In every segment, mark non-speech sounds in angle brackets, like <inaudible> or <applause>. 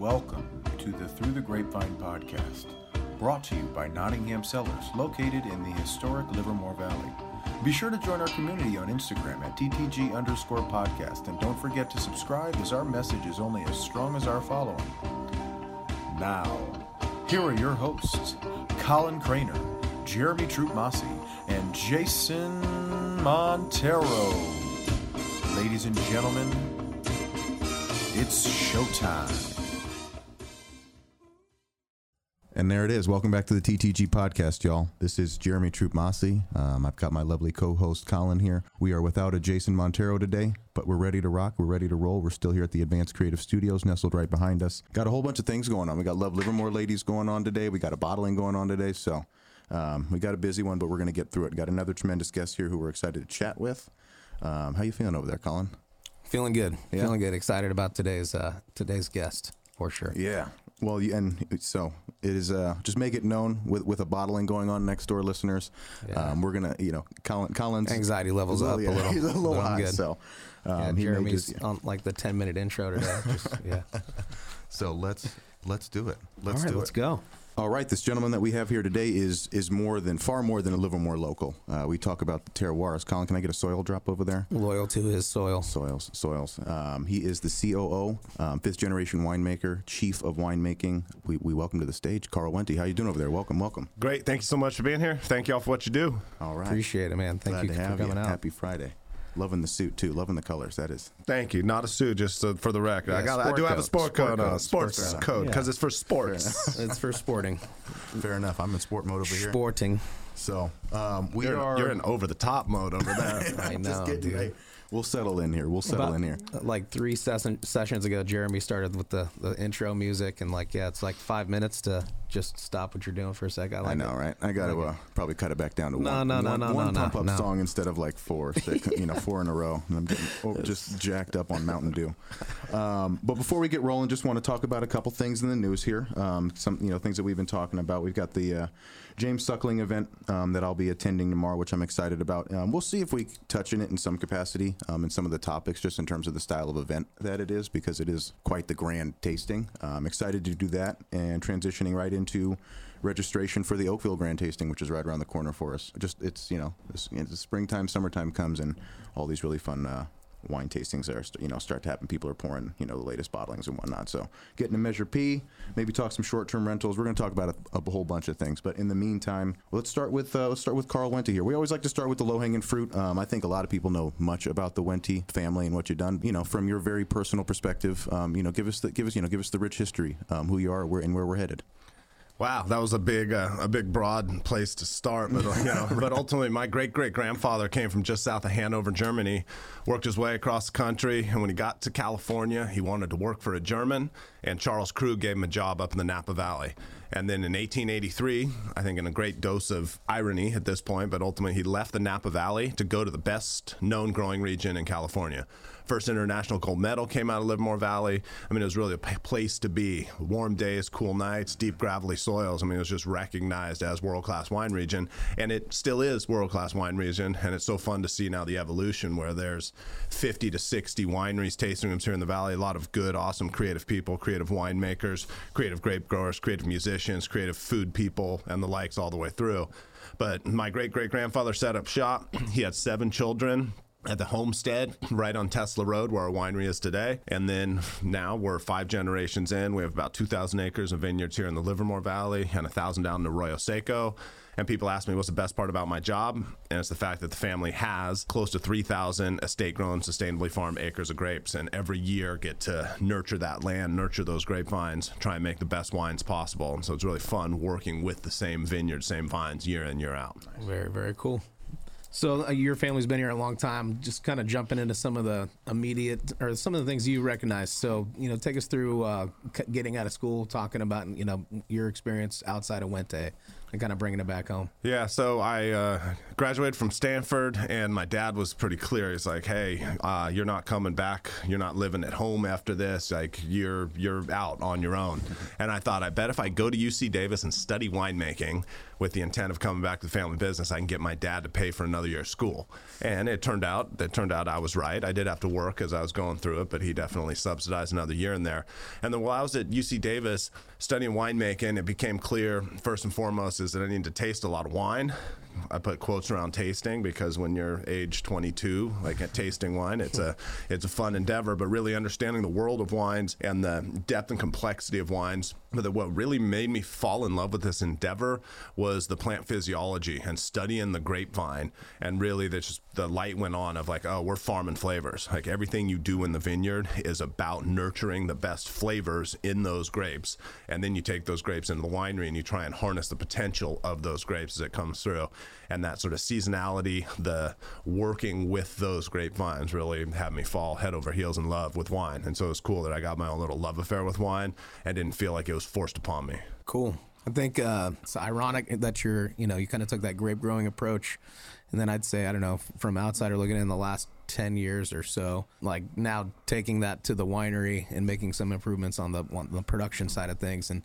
Welcome to the Through the Grapevine podcast, brought to you by Nottingham Cellars, located in the historic Livermore Valley. Be sure to join our community on Instagram at TTG underscore podcast, and don't forget to subscribe as our message is only as strong as our following. Now, here are your hosts, Colin Cranor, Jeremy Troop and Jason Montero. Ladies and gentlemen, it's showtime. And there it is. Welcome back to the TTG podcast, y'all. This is Jeremy Troop Massey. Um, I've got my lovely co host Colin here. We are without a Jason Montero today, but we're ready to rock. We're ready to roll. We're still here at the Advanced Creative Studios, nestled right behind us. Got a whole bunch of things going on. We got Love Livermore ladies going on today. We got a bottling going on today. So um, we got a busy one, but we're going to get through it. Got another tremendous guest here who we're excited to chat with. Um, how you feeling over there, Colin? Feeling good. Yeah? Feeling good. Excited about today's uh, today's guest for sure. Yeah. Well, you, and so it is. Uh, just make it known with with a bottling going on next door, listeners. Yeah. Um, we're gonna, you know, Colin, Colin's Anxiety levels up yeah, a <laughs> little. He's a little good. so um, yeah, Jeremy's just- on like the 10 minute intro today. Just, yeah. <laughs> so let's let's do it. Let's All right, do let's it. go. All right, this gentleman that we have here today is is more than far more than a Livermore local. Uh, we talk about the terroirs. Colin, can I get a soil drop over there? Loyal to his soil. Soils, soils. Um, he is the COO, um, fifth generation winemaker, chief of winemaking. We, we welcome to the stage Karl Wente. How you doing over there? Welcome, welcome. Great. Thank you so much for being here. Thank y'all for what you do. All right, Appreciate it, man. Thank Glad you to for have coming you. out. Happy Friday. Loving the suit too. Loving the colors. That is. Thank you. Not a suit, just uh, for the record. I got. I sport do have a coat. sport, Sport code, coat. uh, sports Sport code, coat. because Yeah. it's for sports. <laughs> It's for sporting. Fair enough. I'm in sport mode over here. Sporting. So um, we You're, are. you're in over the top mode over there. <laughs> I <laughs> Just know, kidding, dude. hey, We'll settle in here. We'll settle About- in here. Like three session, sessions ago, Jeremy started with the, the intro music, and like, yeah, it's like five minutes to just stop what you're doing for a sec. I, like I know, it. right? I got to uh, probably cut it back down to No, one. no, no, one, no, one no, pump up no. song instead of like four, six, you know, four in a row. And I'm getting <laughs> oh, just jacked up on Mountain Dew. Um, but before we get rolling, just want to talk about a couple things in the news here. Um, some you know things that we've been talking about. We've got the uh, James Suckling event um, that I'll be attending tomorrow, which I'm excited about. Um, we'll see if we touch in it in some capacity um, in some of the topics, just in terms of the style of event that it is, because it is quite the grand tasting. I'm excited to do that and transitioning right into registration for the Oakville Grand Tasting, which is right around the corner for us. Just it's you know, it's, it's springtime, summertime comes, and all these really fun. Uh, Wine tastings are, you know, start to happen. People are pouring, you know, the latest bottlings and whatnot. So, getting to measure P, maybe talk some short-term rentals. We're going to talk about a, a whole bunch of things. But in the meantime, let's start with uh, let's start with Karl Wente here. We always like to start with the low-hanging fruit. Um, I think a lot of people know much about the Wente family and what you've done. You know, from your very personal perspective, um, you know, give us the give us you know give us the rich history, um, who you are, where and where we're headed. Wow, that was a big, uh, a big, broad place to start. But you know, <laughs> but ultimately, my great great grandfather came from just south of Hanover, Germany. Worked his way across the country, and when he got to California, he wanted to work for a German. And Charles Krug gave him a job up in the Napa Valley. And then in 1883, I think in a great dose of irony at this point, but ultimately he left the Napa Valley to go to the best known growing region in California. First international gold medal came out of Livermore Valley. I mean, it was really a place to be. Warm days, cool nights, deep gravelly soils. I mean, it was just recognized as world class wine region, and it still is world class wine region. And it's so fun to see now the evolution where there's 50 to 60 wineries, tasting rooms here in the valley. A lot of good, awesome, creative people, creative winemakers, creative grape growers, creative musicians, creative food people, and the likes all the way through. But my great great grandfather set up shop. <clears throat> He had seven children at the homestead right on Tesla Road where our winery is today. And then now we're five generations in. We have about 2,000 acres of vineyards here in the Livermore Valley and 1,000 down in Arroyo Seco. And people ask me what's the best part about my job, and it's the fact that the family has close to 3,000 estate-grown, sustainably farmed acres of grapes, and every year get to nurture that land, nurture those grapevines, try and make the best wines possible. And so it's really fun working with the same vineyard, same vines year in year out. Very, very cool. So uh, your family's been here a long time. Just kind of jumping into some of the immediate or some of the things you recognize. So you know, take us through uh, getting out of school, talking about you know your experience outside of Wente. and kind of bringing it back home. Yeah, so I uh, graduated from Stanford, and my dad was pretty clear. He's like, "Hey, uh, you're not coming back. You're not living at home after this. Like, you're you're out on your own." And I thought, I bet if I go to UC Davis and study winemaking with the intent of coming back to the family business, I can get my dad to pay for another year of school. And it turned out that turned out I was right. I did have to work as I was going through it, but he definitely subsidized another year in there. And then while I was at UC Davis studying winemaking, it became clear first and foremost is that I need to taste a lot of wine. I put quotes around tasting because when you're age 22, like at tasting wine, it's a it's a fun endeavor. But really understanding the world of wines and the depth and complexity of wines. But what really made me fall in love with this endeavor was the plant physiology and studying the grapevine. And really, the just the light went on of like, oh, we're farming flavors. Like everything you do in the vineyard is about nurturing the best flavors in those grapes, and then you take those grapes into the winery and you try and harness the potential of those grapes as it comes through and that sort of seasonality, the working with those grapevines really had me fall head over heels in love with wine. And so it was cool that I got my own little love affair with wine and didn't feel like it was forced upon me. Cool. I think uh, it's ironic that you're, you know, you kind of took that grape growing approach. And then I'd say, I don't know, from outsider looking in the last 10 years or so, like now taking that to the winery and making some improvements on the, on the production side of things and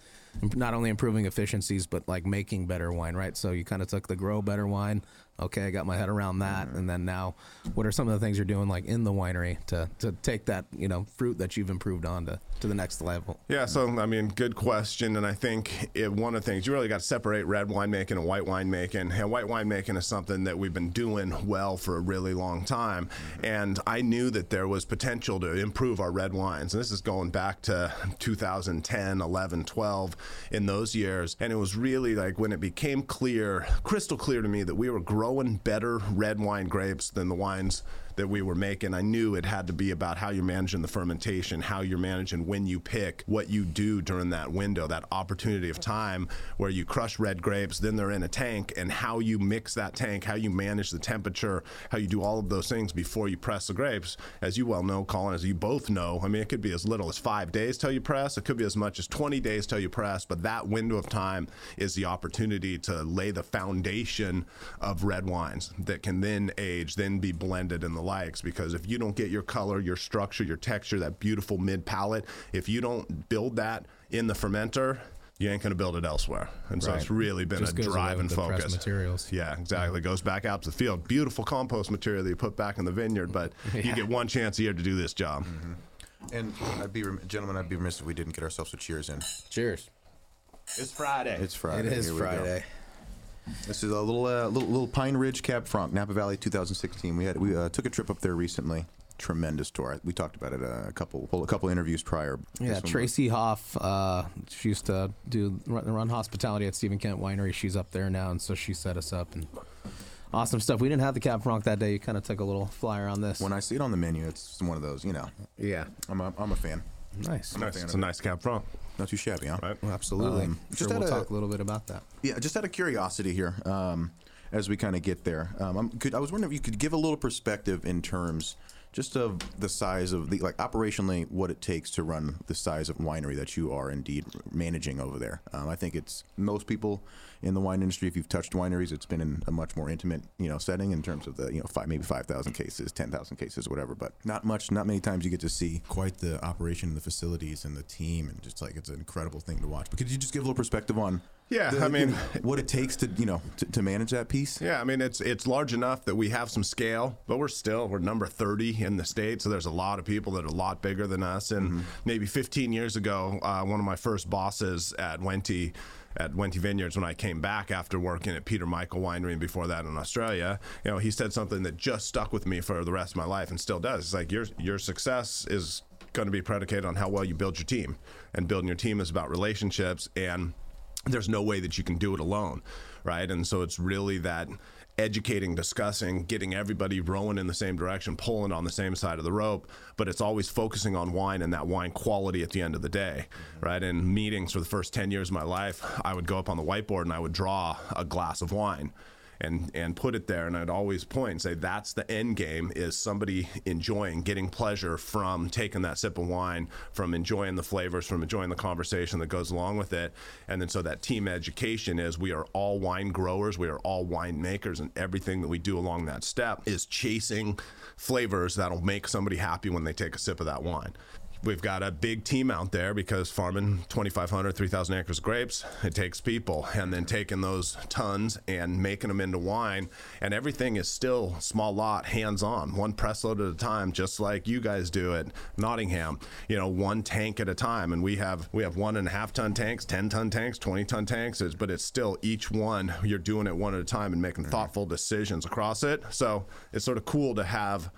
not only improving efficiencies, but like making better wine, right? So you kind of took the grow better wine. Okay, I got my head around that. Mm-hmm. And then now, what are some of the things you're doing like in the winery to, to take that, you know, fruit that you've improved on to, to the next level? Yeah, so I mean, good question. And I think it, one of the things you really got to separate red winemaking and white winemaking. And white winemaking is something that we've been doing well for a really long time. Mm-hmm. And I knew that there was potential to improve our red wines. And this is going back to 2010, 11, 12 in those years. And it was really like when it became clear, crystal clear to me that we were growing better red wine grapes than the wines that we were making, I knew it had to be about how you're managing the fermentation, how you're managing when you pick, what you do during that window, that opportunity of time where you crush red grapes, then they're in a tank, and how you mix that tank, how you manage the temperature, how you do all of those things before you press the grapes. As you well know, Colin, as you both know, I mean, it could be as little as five days till you press, it could be as much as 20 days till you press, but that window of time is the opportunity to lay the foundation of red wines that can then age, then be blended in the likes because if you don't get your color, your structure, your texture, that beautiful mid palate, if you don't build that in the fermenter, you ain't going to build it elsewhere. And so Right. it's really been Just a drive and with the focus. materials. Yeah, exactly. Goes back out to the field. Beautiful compost material that you put back in the vineyard, but you <laughs> get one chance a year to do this job. Mm-hmm. And I'd be, rem- gentlemen, I'd be remiss if we didn't get ourselves a cheers in. Cheers. It's Friday. It's Friday. It is Here we go. Friday. This is a little, uh, little, little Pine Ridge Cab Franc, Napa Valley, 2016. We had, we uh, took a trip up there recently. Tremendous tour. We talked about it uh, a couple, a couple interviews prior. Yeah, Tracy Hoff. Uh, she used to do run, run hospitality at Steven Kent Winery. She's up there now, and so she set us up and awesome stuff. We didn't have the Cab Franc that day. You kind of took a little flyer on this. When I see it on the menu, it's one of those. You know, yeah, I'm a, I'm a fan. Nice. nice. It's a nice cab franc, Not too shabby, huh? right? Well, absolutely. Um, sure, just we'll had a- talk a little bit about that. Yeah, just out of curiosity here, um, as we kind of get there, um, I'm, could, I was wondering if you could give a little perspective in terms just of the size of the like operationally what it takes to run the size of winery that you are indeed managing over there. Um, I think it's most people in the wine industry. If you've touched wineries, it's been in a much more intimate you know setting in terms of the you know five maybe five thousand cases, ten thousand cases, whatever. But not much, not many times you get to see quite the operation and the facilities and the team, and just like it's an incredible thing to watch. But could you just give a little perspective on? Yeah, the- I mean- what it takes to you know to, to manage that piece. Yeah, I mean it's it's large enough that we have some scale, but we're still we're number 30 in the state, so there's a lot of people that are a lot bigger than us. And maybe 15 years ago, uh, one of my first bosses at Wente at Wente Vineyards when I came back after working at Peter Michael Winery and before that in Australia, you know, he said something that just stuck with me for the rest of my life and still does. It's like your your success is going to be predicated on how well you build your team, and building your team is about relationships and there's no way that you can do it alone, right? And so it's really that educating, discussing, getting everybody rowing in the same direction, pulling on the same side of the rope, but it's always focusing on wine and that wine quality at the end of the day, right? In meetings for the first 10 years of my life, I would go up on the whiteboard and I would draw a glass of wine. And and put it there. And I'd always point and say that's the end game is somebody enjoying getting pleasure from taking that sip of wine from enjoying the flavors from enjoying the conversation that goes along with it. And then so that team education is we are all wine growers we are all wine makers and everything that we do along that step is chasing flavors that'll make somebody happy when they take a sip of that wine we've got a big team out there because farming 2,500, 3,000 acres of grapes, it takes people. And then taking those tons and making them into wine. And everything is still small lot, hands on, one press load at a time, just like you guys do at Nottingham, you know, one tank at a time. And we have, we have one and a half ton tanks, 10 ton tanks, 20 ton tanks, but it's still each one, you're doing it one at a time and making mm-hmm. thoughtful decisions across it. So it's sort of cool to have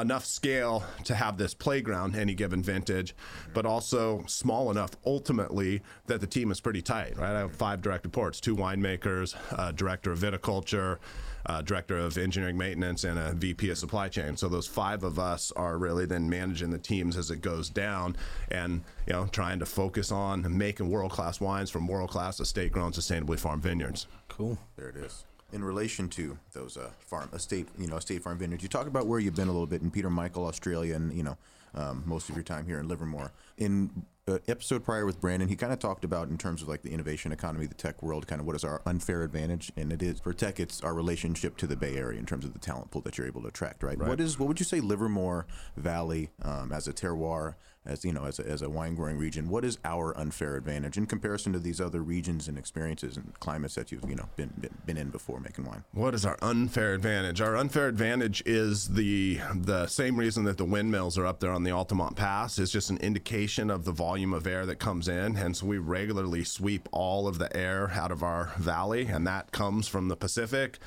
enough scale to have this playground any given vintage, but also small enough ultimately that the team is pretty tight, right? I have five direct reports, two winemakers, a director of viticulture, uh, director of engineering maintenance, and a VP of supply chain. So those five of us are really then managing the teams as it goes down, and you know trying to focus on making world class wines from world class estate grown, sustainably farmed vineyards. Cool. There it is. In relation to those uh, farm estate, you know, estate farm vineyards, you talk about where you've been a little bit in Peter Michael, Australia, and you know, um, most of your time here in Livermore. In uh, episode prior with Brandon, he kind of talked about in terms of like the innovation economy, the tech world, kind of what is our unfair advantage, and it is for tech, it's our relationship to the Bay Area in terms of the talent pool that you're able to attract, right? What is what would you say Livermore Valley um, as a terroir, as you know, as a, as a wine growing region, what is our unfair advantage in comparison to these other regions and experiences and climates that you've you know been been, been in before making wine? What is our unfair advantage? Our unfair advantage is the the same reason that the windmills are up there on the Altamont Pass. It's just an indication of the volume of air that comes in, so we regularly sweep all of the air out of our valley, and that comes from the Pacific.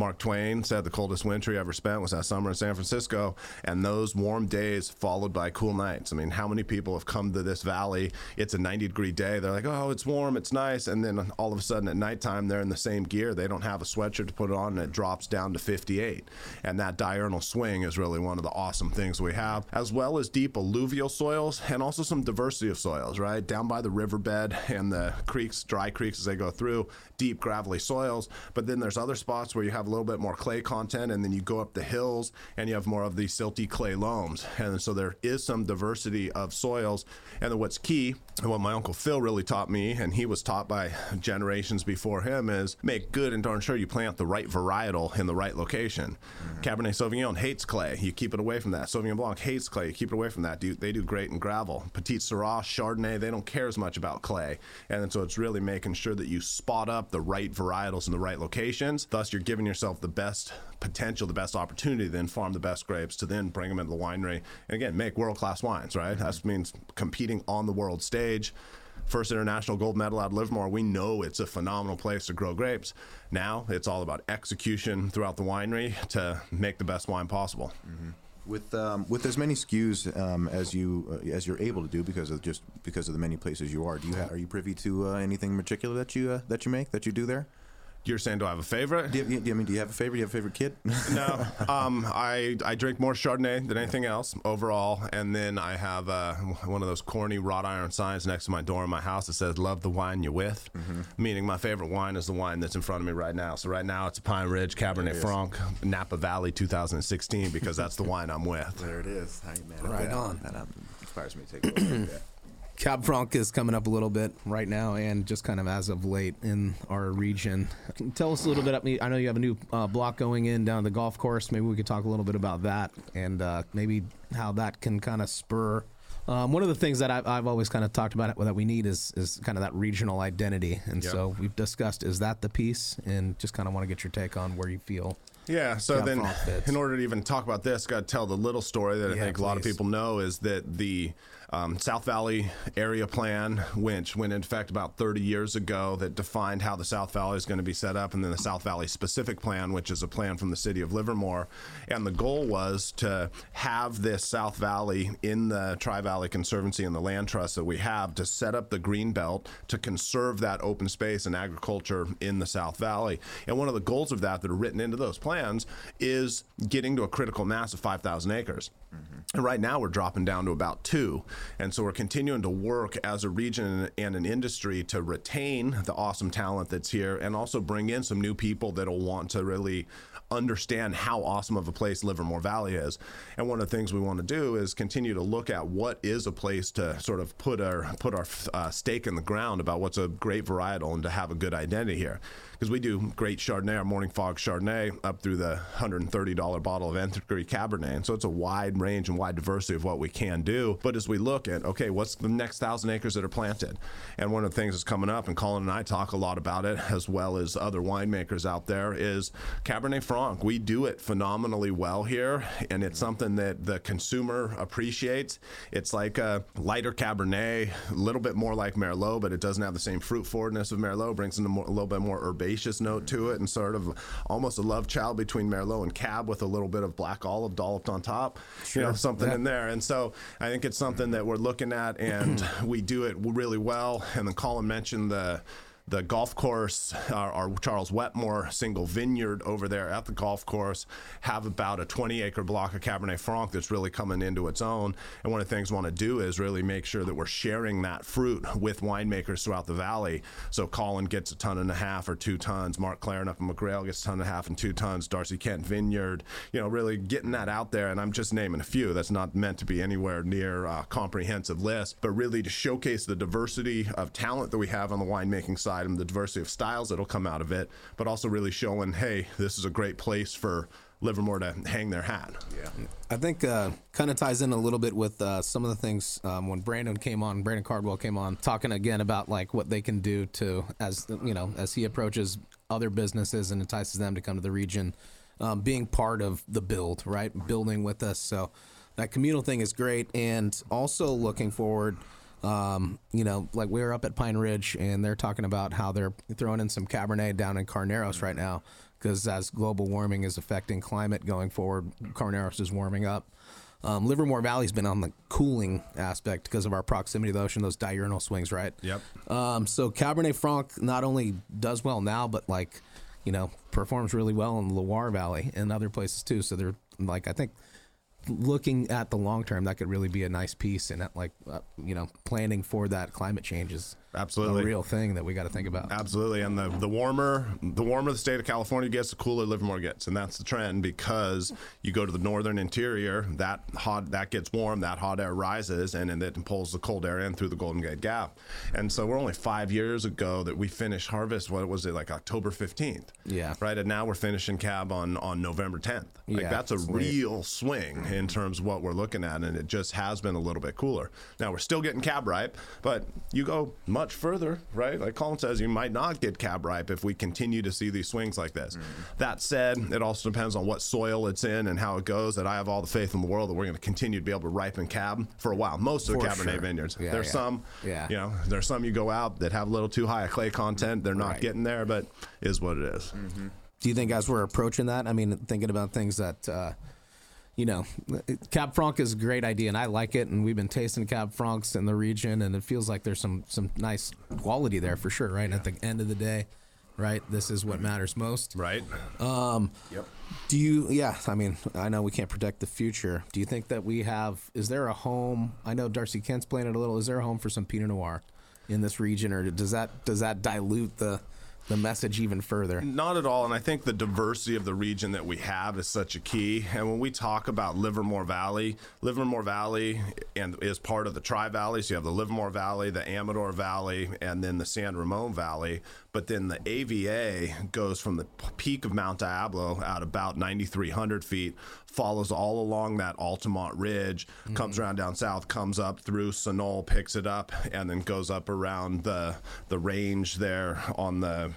Mark Twain said the coldest winter he ever spent was that summer in San Francisco, and those warm days followed by cool nights. I mean, how many people have come to this valley? It's a 90 degree day. They're like, oh, it's warm, it's nice. And then all of a sudden at nighttime, they're in the same gear. They don't have a sweatshirt to put on, and it drops down to 58. And that diurnal swing is really one of the awesome things we have, as well as deep alluvial soils and also some diversity of soils, right? Down by the riverbed and the creeks, dry creeks as they go through, deep gravelly soils. But then there's other spots where you have a little bit more clay content, and then you go up the hills and you have more of these silty clay loams. And so there is some diversity of soils. And then what's key, what my uncle Phil really taught me, and he was taught by generations before him, is make good and darn sure you plant the right varietal in the right location. Mm-hmm. Cabernet Sauvignon hates clay. You keep it away from that. Sauvignon Blanc hates clay. You keep it away from that. Do- They do great in gravel. Petite Sirah, Chardonnay, they don't care as much about clay. And so it's really making sure that you spot up the right varietals in the right locations. Thus, you're giving yourself the best potential, the best opportunity then farm the best grapes to then bring them into the winery and again make world class wines. Right? That means competing on the world stage. First international gold medal out of Livermore. We know it's a phenomenal place to grow grapes. Now it's all about execution throughout the winery to make the best wine possible. With um, with as many SKUs um, as you uh, as you're able to do because of just because of the many places you are, do you ha- are you privy to uh, anything particular that you uh, that you make that you do there? You're saying, do I have a favorite? Do you, have, do you- I mean, do you have a favorite? Do you have a favorite kid? <laughs> no, um, I I drink more Chardonnay than anything else overall, and then I have uh, one of those corny wrought iron signs next to my door in my house that says "Love the wine you're with," meaning my favorite wine is the wine that's in front of me right now. So right now it's a Pine Ridge Cabernet Franc Napa Valley 2016 because that's the <laughs> wine I'm with. there it is. I ain't mad Right on. That um, inspires me to take a look at that. Cab Franc is coming up a little bit right now, and just kind of as of late in our region. Tell us a little bit. About, I know you have a new uh, block going in down the golf course. Maybe we could talk a little bit about that, and uh, maybe how that can kind of spur. Um, one of the things that I've, I've always kind of talked about that we need is is kind of that regional identity, and Yep. so we've discussed is that the piece, and just kind of want to get your take on where you feel. Yeah, so then in order to even talk about this, got to tell the little story that I Yeah, think a lot of people know is that the um, South Valley Area Plan, which went into effect about 30 years ago, that defined how the South Valley is going to be set up, and then the South Valley Specific Plan, which is a plan from the city of Livermore. And the goal was to have this South Valley in the Tri Valley Conservancy and the land trust that we have to set up the green belt to conserve that open space and agriculture in the South Valley. And one of the goals of that that are written into those plans plans is getting to a critical mass of 5,000 acres. And right now we're dropping down to about two. And so we're continuing to work as a region and an industry to retain the awesome talent that's here and also bring in some new people that'll want to really understand how awesome of a place Livermore Valley is. And one of the things we want to do is continue to look at what is a place to sort of put our put our uh, stake in the ground about what's a great varietal and to have a good identity here. Because we do great Chardonnay, our Morning Fog Chardonnay, up through the $130 bottle of Nth Cabernet. And so it's a wide range and wide diversity of what we can do. But as we look at, okay, what's the next thousand acres that are planted? And one of the things that's coming up, and Colin and I talk a lot about it, as well as other winemakers out there, is Cabernet Franc. We do it phenomenally well here, and it's something that the consumer appreciates. It's like a lighter Cabernet, a little bit more like Merlot, but it doesn't have the same fruit forwardness of Merlot. Brings in a, more, a little bit more herbaceous note to it, and sort of almost a love child between Merlot and Cab with a little bit of black olive dolloped on top. Sure. You know, something yeah. in there. And so I think it's something that we're looking at, and we do it really well. And then Colin mentioned the the golf course, our, our, Charles Wetmore single vineyard over there at the golf course, have about a 20 acre block of Cabernet Franc that's really coming into its own. And one of the things we want to do is really make sure that we're sharing that fruit with winemakers throughout the valley. So Colin gets a ton and a half or two tons, Mark Clarin up in McGrail gets a ton and a half and two tons, Darcie Kent Vineyard, you know, really getting that out there. And I'm just naming a few. That's not meant to be anywhere near a comprehensive list, but really to showcase the diversity of talent that we have on the winemaking side the diversity of styles that'll come out of it, but also really showing, hey, this is a great place for Livermore to hang their hat. Yeah, I think uh, kind of ties in a little bit with uh, some of the things um, when Brandon came on, Brandon Cardwell came on, talking again about like what they can do to as you know as he approaches other businesses and entices them to come to the region, um, being part of the build, right, building with us. So that communal thing is great, and also looking forward um, you know, like we were up at Pine Ridge and they're talking about how they're throwing in some Cabernet down in Carneros right now because as global warming is affecting climate going forward, Carneros is warming up. Um, Livermore Valley's been on the cooling aspect because of our proximity to the ocean, those diurnal swings, right? Yep. Um, so Cabernet Franc not only does well now, but like, you know, performs really well in the Loire Valley and other places too. So they're like, I think looking at the long term, that could really be a nice piece, and like uh, you know, planning for that climate change is absolutely a real thing that we got to think about. Absolutely, and the the warmer the warmer the state of California gets, the cooler Livermore gets, and that's the trend because you go to the northern interior, that hot that gets warm, that hot air rises, and, and it pulls the cold air in through the Golden Gate Gap, and so we're only five years ago that we finished harvest. What was it like October fifteenth? Yeah, right. And now we're finishing cab on on November tenth. Like yeah, that's a sweet. real swing in terms of what we're looking at, and it just has been a little bit cooler. Now we're still getting cab ripe, but you go much further, right? Like Colin says, you might not get cab ripe if we continue to see these swings like this. Mm-hmm. That said, it also depends on what soil it's in and how it goes. That I have all the faith in the world that we're going to continue to be able to ripen cab for a while. Most of the Cabernet sure. vineyards. Yeah, there's yeah. some, yeah. you know, there's some you go out that have a little too high a clay content. They're not right. getting there, but is what it is. Mm-hmm. Do you think as we're approaching that? I mean, thinking about things that. Uh, you know, Cab Franc is a great idea, and I like it. And we've been tasting Cab Francs in the region, and it feels like there's some some nice quality there for sure. Right yeah. at the end of the day, right? This is what matters most. Right. Um, yep. Do you? Yeah. I mean, I know we can't predict the future. Do you think that we have? Is there a home? I know Darcie Kent's playing it a little. Is there a home for some Pinot Noir in this region, or does that does that dilute the the message even further. Not at all. And I think the diversity of the region that we have is such a key. And when we talk about Livermore Valley, Livermore Valley and is part of the Tri Valley. So you have the Livermore Valley, the Amador Valley, and then the San Ramon Valley. But then the AVA goes from the peak of Mount Diablo at about 9,300 feet, follows all along that Altamont Ridge, mm-hmm. comes around down south, comes up through Sunol, picks it up, and then goes up around the the range there on the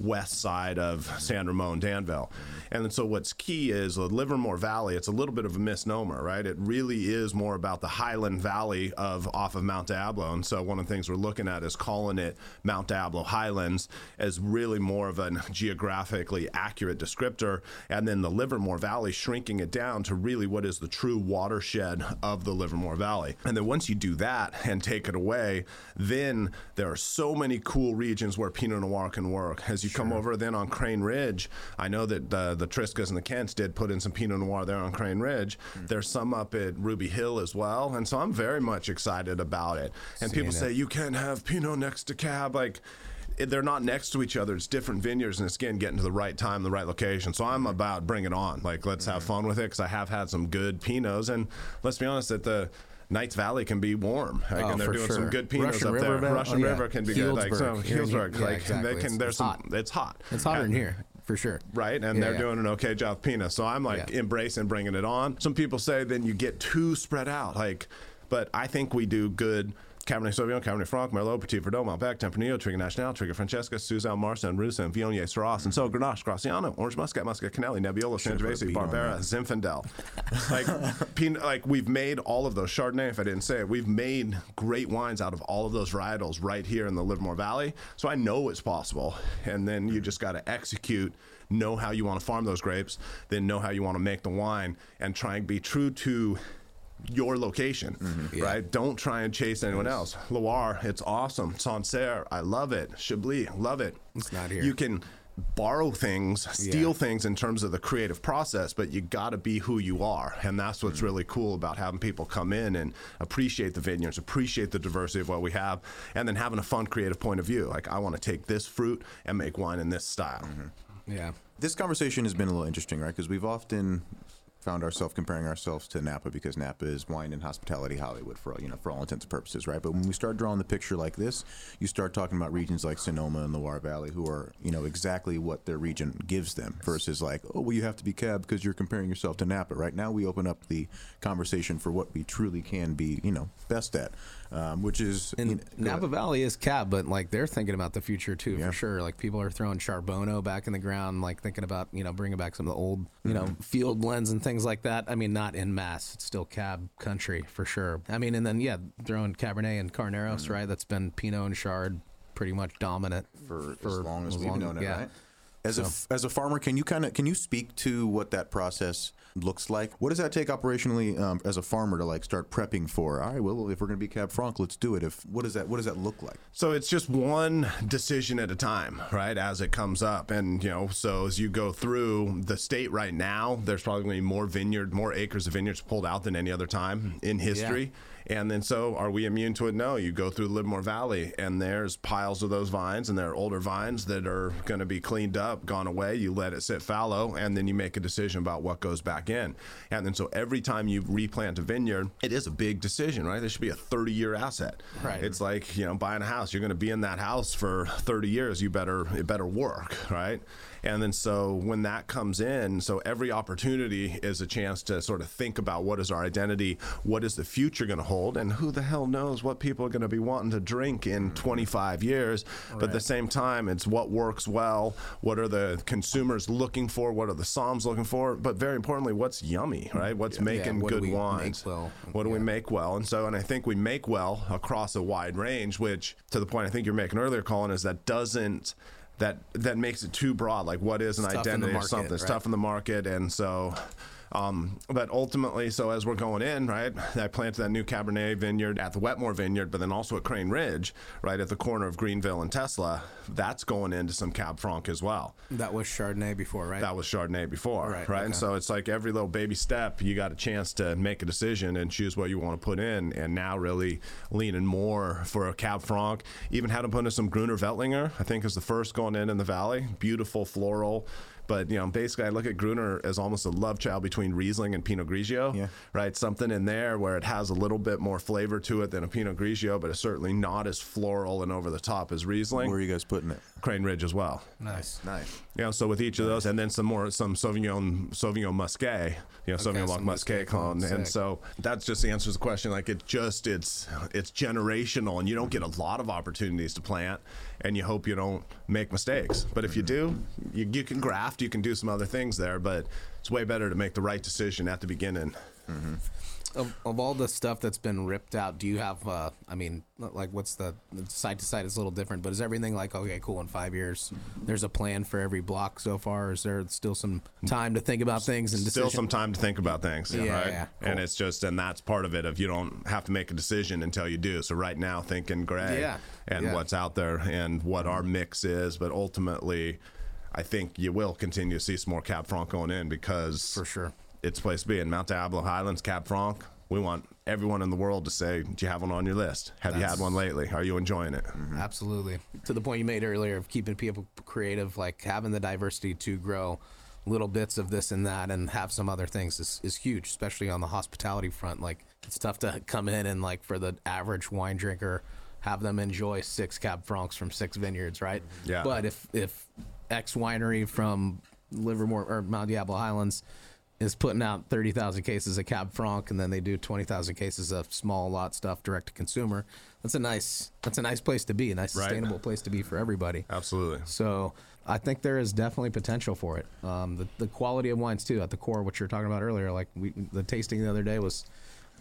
west side of San Ramon, Danville. And so what's key is the Livermore Valley, it's a little bit of a misnomer, right? It really is more about the highland valley of off of Mount Diablo. And so one of the things we're looking at is calling it Mount Diablo Highlands as really more of a geographically accurate descriptor. And then the Livermore Valley shrinking it down to really what is the true watershed of the Livermore Valley. And then once you do that and take it away, then there are so many cool regions where Pinot Noir can work. As you you come over then on Crane Ridge, I know that uh, the Triskas and the Kents did put in some Pinot Noir there on Crane Ridge. Hmm. There's some up at Ruby Hill as well, and so I'm very much excited about it. And people Seeing it. say you can't have Pinot next to Cab, like. They're not next to each other. It's different vineyards, and it's again getting to the right time, the right location. So I'm about bring it on. Like let's have fun with it because I have had some good Pinots, and let's be honest, that the Knights Valley can be warm. Like, Oh, and they're doing sure. some good Pinots Russian up River there. Valley? Russian Oh, yeah. River can be good. Like so, Healdsburg. Healdsburg, <laughs> yeah, like exactly. they can. It's- There's it's some. hot. It's hot. It's hotter And- in here for sure. right? And Yeah, they're yeah. doing an okay job with Pinot. So I'm like Yeah. embracing bringing it on. Some people say then you get too spread out, like, but I think we do good. Cabernet Sauvignon, Cabernet Franc, Merlot, Petit Verdot, Malbec, Tempranillo, Touriga Nacional, Touriga Francesa, Roussanne, Marsanne, Rusa, Viognier, Syrah, and so Grenache, Graciano, Orange Muscat, Muscat Canelli, Nebbiolo, Sangiovese, Barbera. Zinfandel. <laughs> like, pin, like we've made all of those Chardonnay. If I didn't say it, we've made great wines out of all of those varietals right here in the Livermore Valley. So I know it's possible. And then you just got to execute, know how you want to farm those grapes, then know how you want to make the wine, and try and be true to your location, Yeah. right? Don't try and chase anyone else. Loire, it's awesome. Sancerre, I love it. Chablis, love it. It's not here. You can borrow things, steal Yeah. things in terms of the creative process, but you got to be who you are. And that's what's really cool about having people come in and appreciate the vineyards, appreciate the diversity of what we have, and then having a fun creative point of view. Like, I want to take this fruit and make wine in this style. Mm-hmm. Yeah. This conversation has been a little interesting, right? Because we've often found ourselves comparing ourselves to Napa because Napa is wine and hospitality Hollywood for all, you know for all intents and purposes, right? But when we start drawing the picture like this, you start talking about regions like Sonoma and Loire Valley, who are you know exactly what their region gives them, versus like oh well you have to be cab because you're comparing yourself to Napa. Right now we open up the conversation for what we truly can be, you know, best at, um, which is you And know, Napa. Valley is cab, but like they're thinking about the future too, Yeah. for sure. Like people are throwing Charbono back in the ground, like thinking about you know bringing back some of the old you know Mm-hmm. field blends and things like that. I mean, not in mass. It's still cab country for sure. I mean, and then yeah, throwing Cabernet and Carneros, Mm-hmm. right? That's been Pinot and Chard pretty much dominant for, for as long as we've long- known it, yeah. right? As a f- as a farmer, can you kind of can you speak to what that process looks like? What does that take operationally um, as a farmer to like start prepping for? All right, well, if we're going to be Cab Franc, let's do it. If what does that what does that look like? So it's just one decision at a time, right? As it comes up. And, you know, so as you go through the state right now, there's probably more vineyard, more acres of vineyards pulled out than any other time in history. And then so are we immune to it? No. You go through Livermore Valley and there's piles of those vines and there are older vines that are going to be cleaned up, gone away. You let it sit fallow and then you make a decision about what goes back in. And then so every time you replant a vineyard, it is a big decision, right? There should be a 30 year asset. Right. It's like, you know, buying a house. You're going to be in that house for 30 years. You better, it better work, right? And then so when that comes in, so every opportunity is a chance to sort of think about what is our identity, what is the future going to hold, and who the hell knows what people are going to be wanting to drink in 25 years. But at the same time, it's what works well, what are the consumers looking for, what are the somms looking for, but very importantly, what's yummy, right? What's making what good wines? well? What do we make well? And so, and I think we make well across a wide range, which to the point I think you're making earlier, Colin, is that doesn't that that makes it too broad. Like what is an It's identity or something? It's right? tough in the market, and so. Um, but ultimately, so as we're going in, right, I planted that new Cabernet vineyard at the Wetmore Vineyard, but then also at Crane Ridge, right at the corner of Greenville and Tesla. That's going into some Cab Franc as well. That was Chardonnay before, right? That was Chardonnay before, Right, right? And so it's like every little baby step, you got a chance to make a decision and choose what you want to put in. And now really leaning more for a Cab Franc. Even had to put in some Gruner Veltliner, I think is the first going in in the valley. Beautiful floral. But you know, basically, I look at Gruner as almost a love child between Riesling and Pinot Grigio, Yeah. right? Something in there where it has a little bit more flavor to it than a Pinot Grigio, but it's certainly not as floral and over the top as Riesling. Where are you guys putting it? Crane Ridge as well. nice. Nice. You know, so with each of those, and then some more, some Sauvignon, Sauvignon Muscat, you know, Sauvignon Blanc some Muscat Muscat clone, clone, and sick. so that's just the answer the question. Like it just, it's, it's generational, and you don't get a lot of opportunities to plant, and you hope you don't make mistakes. But if you do, you, you can graft, you can do some other things there, but it's way better to make the right decision at the beginning. of, of all the stuff that's been ripped out, do you have? Uh, I mean, like, what's the side to side is a little different, but is everything like okay, cool? In five years, there's a plan for every block so far. Is there still some time to think about things and Still some time to think about things, Yeah, right? yeah, And it's just, and that's part of it. Of you don't have to make a decision until you do. So right now, thinking gray Yeah, and yeah. what's out there and what our mix is, but ultimately, I think you will continue to see some more Cab Franc going in because For sure. it's a place to be in Mount Diablo Highlands, Cab Franc. We want everyone in the world to say, "Do you have one on your list? Have you had one lately? Are you enjoying it?" Mm-hmm. Mm-hmm. Absolutely. To the point you made earlier of keeping people creative, like having the diversity to grow little bits of this and that and have some other things is, is huge, especially on the hospitality front. Like it's tough to come in and like for the average wine drinker, have them enjoy six Cab Francs from six vineyards, right? Yeah. But if if X winery from Livermore or Mount Diablo Highlands is putting out 30,000 cases of Cab Franc and then they do 20,000 cases of small lot stuff direct to consumer. That's a nice that's a nice place to be, a nice Right. sustainable place to be for everybody. Absolutely. So I think there is definitely potential for it. Um, the, the quality of wines too, at the core, what you were talking about earlier, like we, the tasting the other day was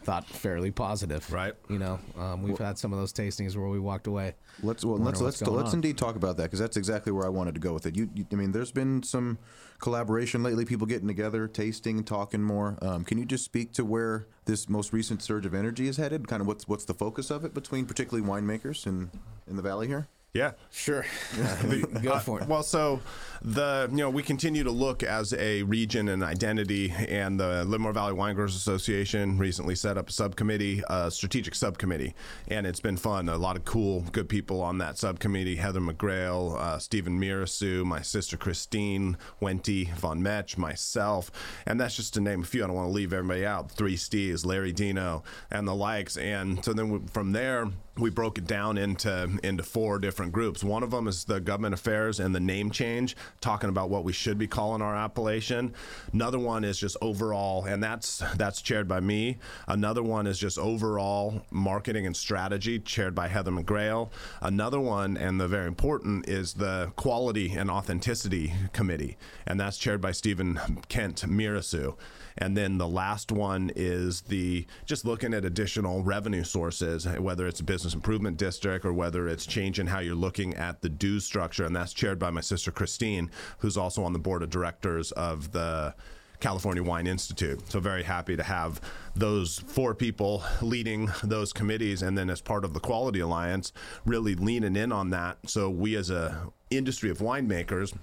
thought fairly positive. Right. You know, um, we've had some of those tastings where we walked away. Let's well, wondering let's let's let's on. indeed talk about that because that's exactly where I wanted to go with it. You, you, I mean, there's been some collaboration lately, people getting together, tasting, talking more. Um, can you just speak to where this most recent surge of energy is headed? Kind of what's what's the focus of it between particularly winemakers in in the valley here? Yeah. Sure. <laughs> Go for it. Well, so the you know we continue to look as a region and identity, and the Livermore Valley Wine Growers Association recently set up a subcommittee, a strategic subcommittee, and it's been fun. A lot of cool, good people on that subcommittee: Heather McGrail, uh, Steven Mirassou, my sister Christine Wente von Metch, myself, and that's just to name a few. I don't want to leave everybody out. Three Steves, Larry Dino, and the likes. And so then we, from there we broke it down into into four different groups. One of them is the government affairs and the name change, talking about what we should be calling our appellation. Another one is just overall, and that's that's chaired by me. Another one is just overall marketing and strategy, chaired by Heather McGrail. Another one, and the very important, is the quality and authenticity committee, and that's chaired by Steven Kent Mirassou. And then the last one is the just looking at additional revenue sources, whether it's a business improvement district or whether it's changing how you're looking at the dues structure. And that's chaired by my sister Christine, who's also on the board of directors of the California Wine Institute. So very happy to have those four people leading those committees and then as part of the Quality Alliance really leaning in on that. So we as a industry of winemakers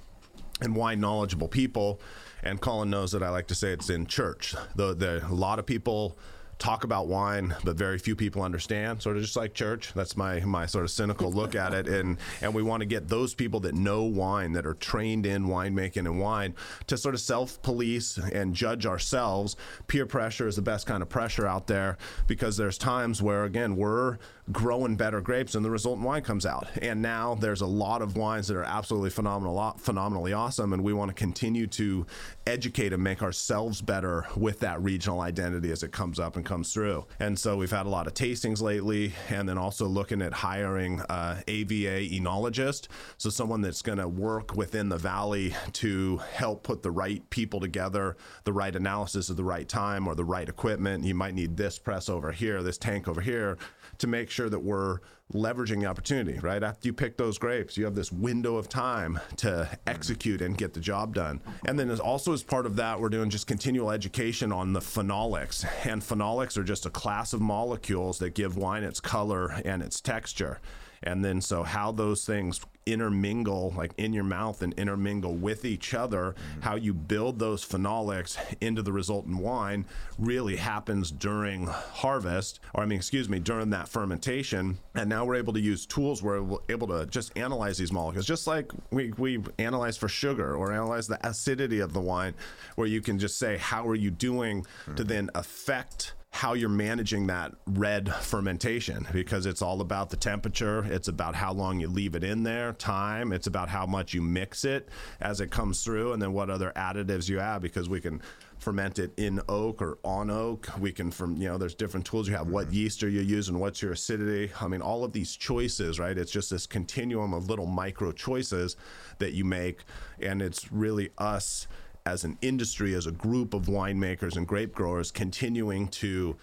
and wine knowledgeable people. And Colin knows that I like to say it's in church. Though there a lot of people talk about wine, but very few people understand. Sort of just like church. That's my my sort of cynical look at it. And and we want to get those people that know wine, that are trained in winemaking and wine, to sort of self police and judge ourselves. Peer pressure is the best kind of pressure out there because there's times where again we're growing better grapes and the resultant wine comes out. And now there's a lot of wines that are absolutely phenomenal, phenomenally awesome. And we want to continue to educate and make ourselves better with that regional identity as it comes up and comes through. And so we've had a lot of tastings lately, and then also looking at hiring uh, AVA enologist. So someone that's going to work within the valley to help put the right people together, the right analysis at the right time, or the right equipment. You might need this press over here, this tank over here to make sure that we're leveraging the opportunity, right? After you pick those grapes, you have this window of time to execute and get the job done. And then also as part of that, we're doing just continual education on the phenolics. And phenolics are just a class of molecules that give wine its color and its texture. And then so how those things intermingle like in your mouth and intermingle with each other. Mm-hmm. How you build those phenolics into the resultant wine really happens during harvest or i mean excuse me during that fermentation. And now we're able to use tools where we're able to just analyze these molecules just like we, we analyze for sugar or analyze the acidity of the wine where you can just say how are you doing mm-hmm. to then affect how you're managing that red fermentation because it's all about the temperature. It's about how long you leave it in there, time. It's about how much you mix it as it comes through, and then what other additives you add because we can ferment it in oak or on oak. We can, from you know, there's different tools you have. What mm-hmm. yeast are you using? What's your acidity? I mean, all of these choices, right? It's just this continuum of little micro choices that you make, and it's really us as an industry, as a group of winemakers and grape growers, continuing to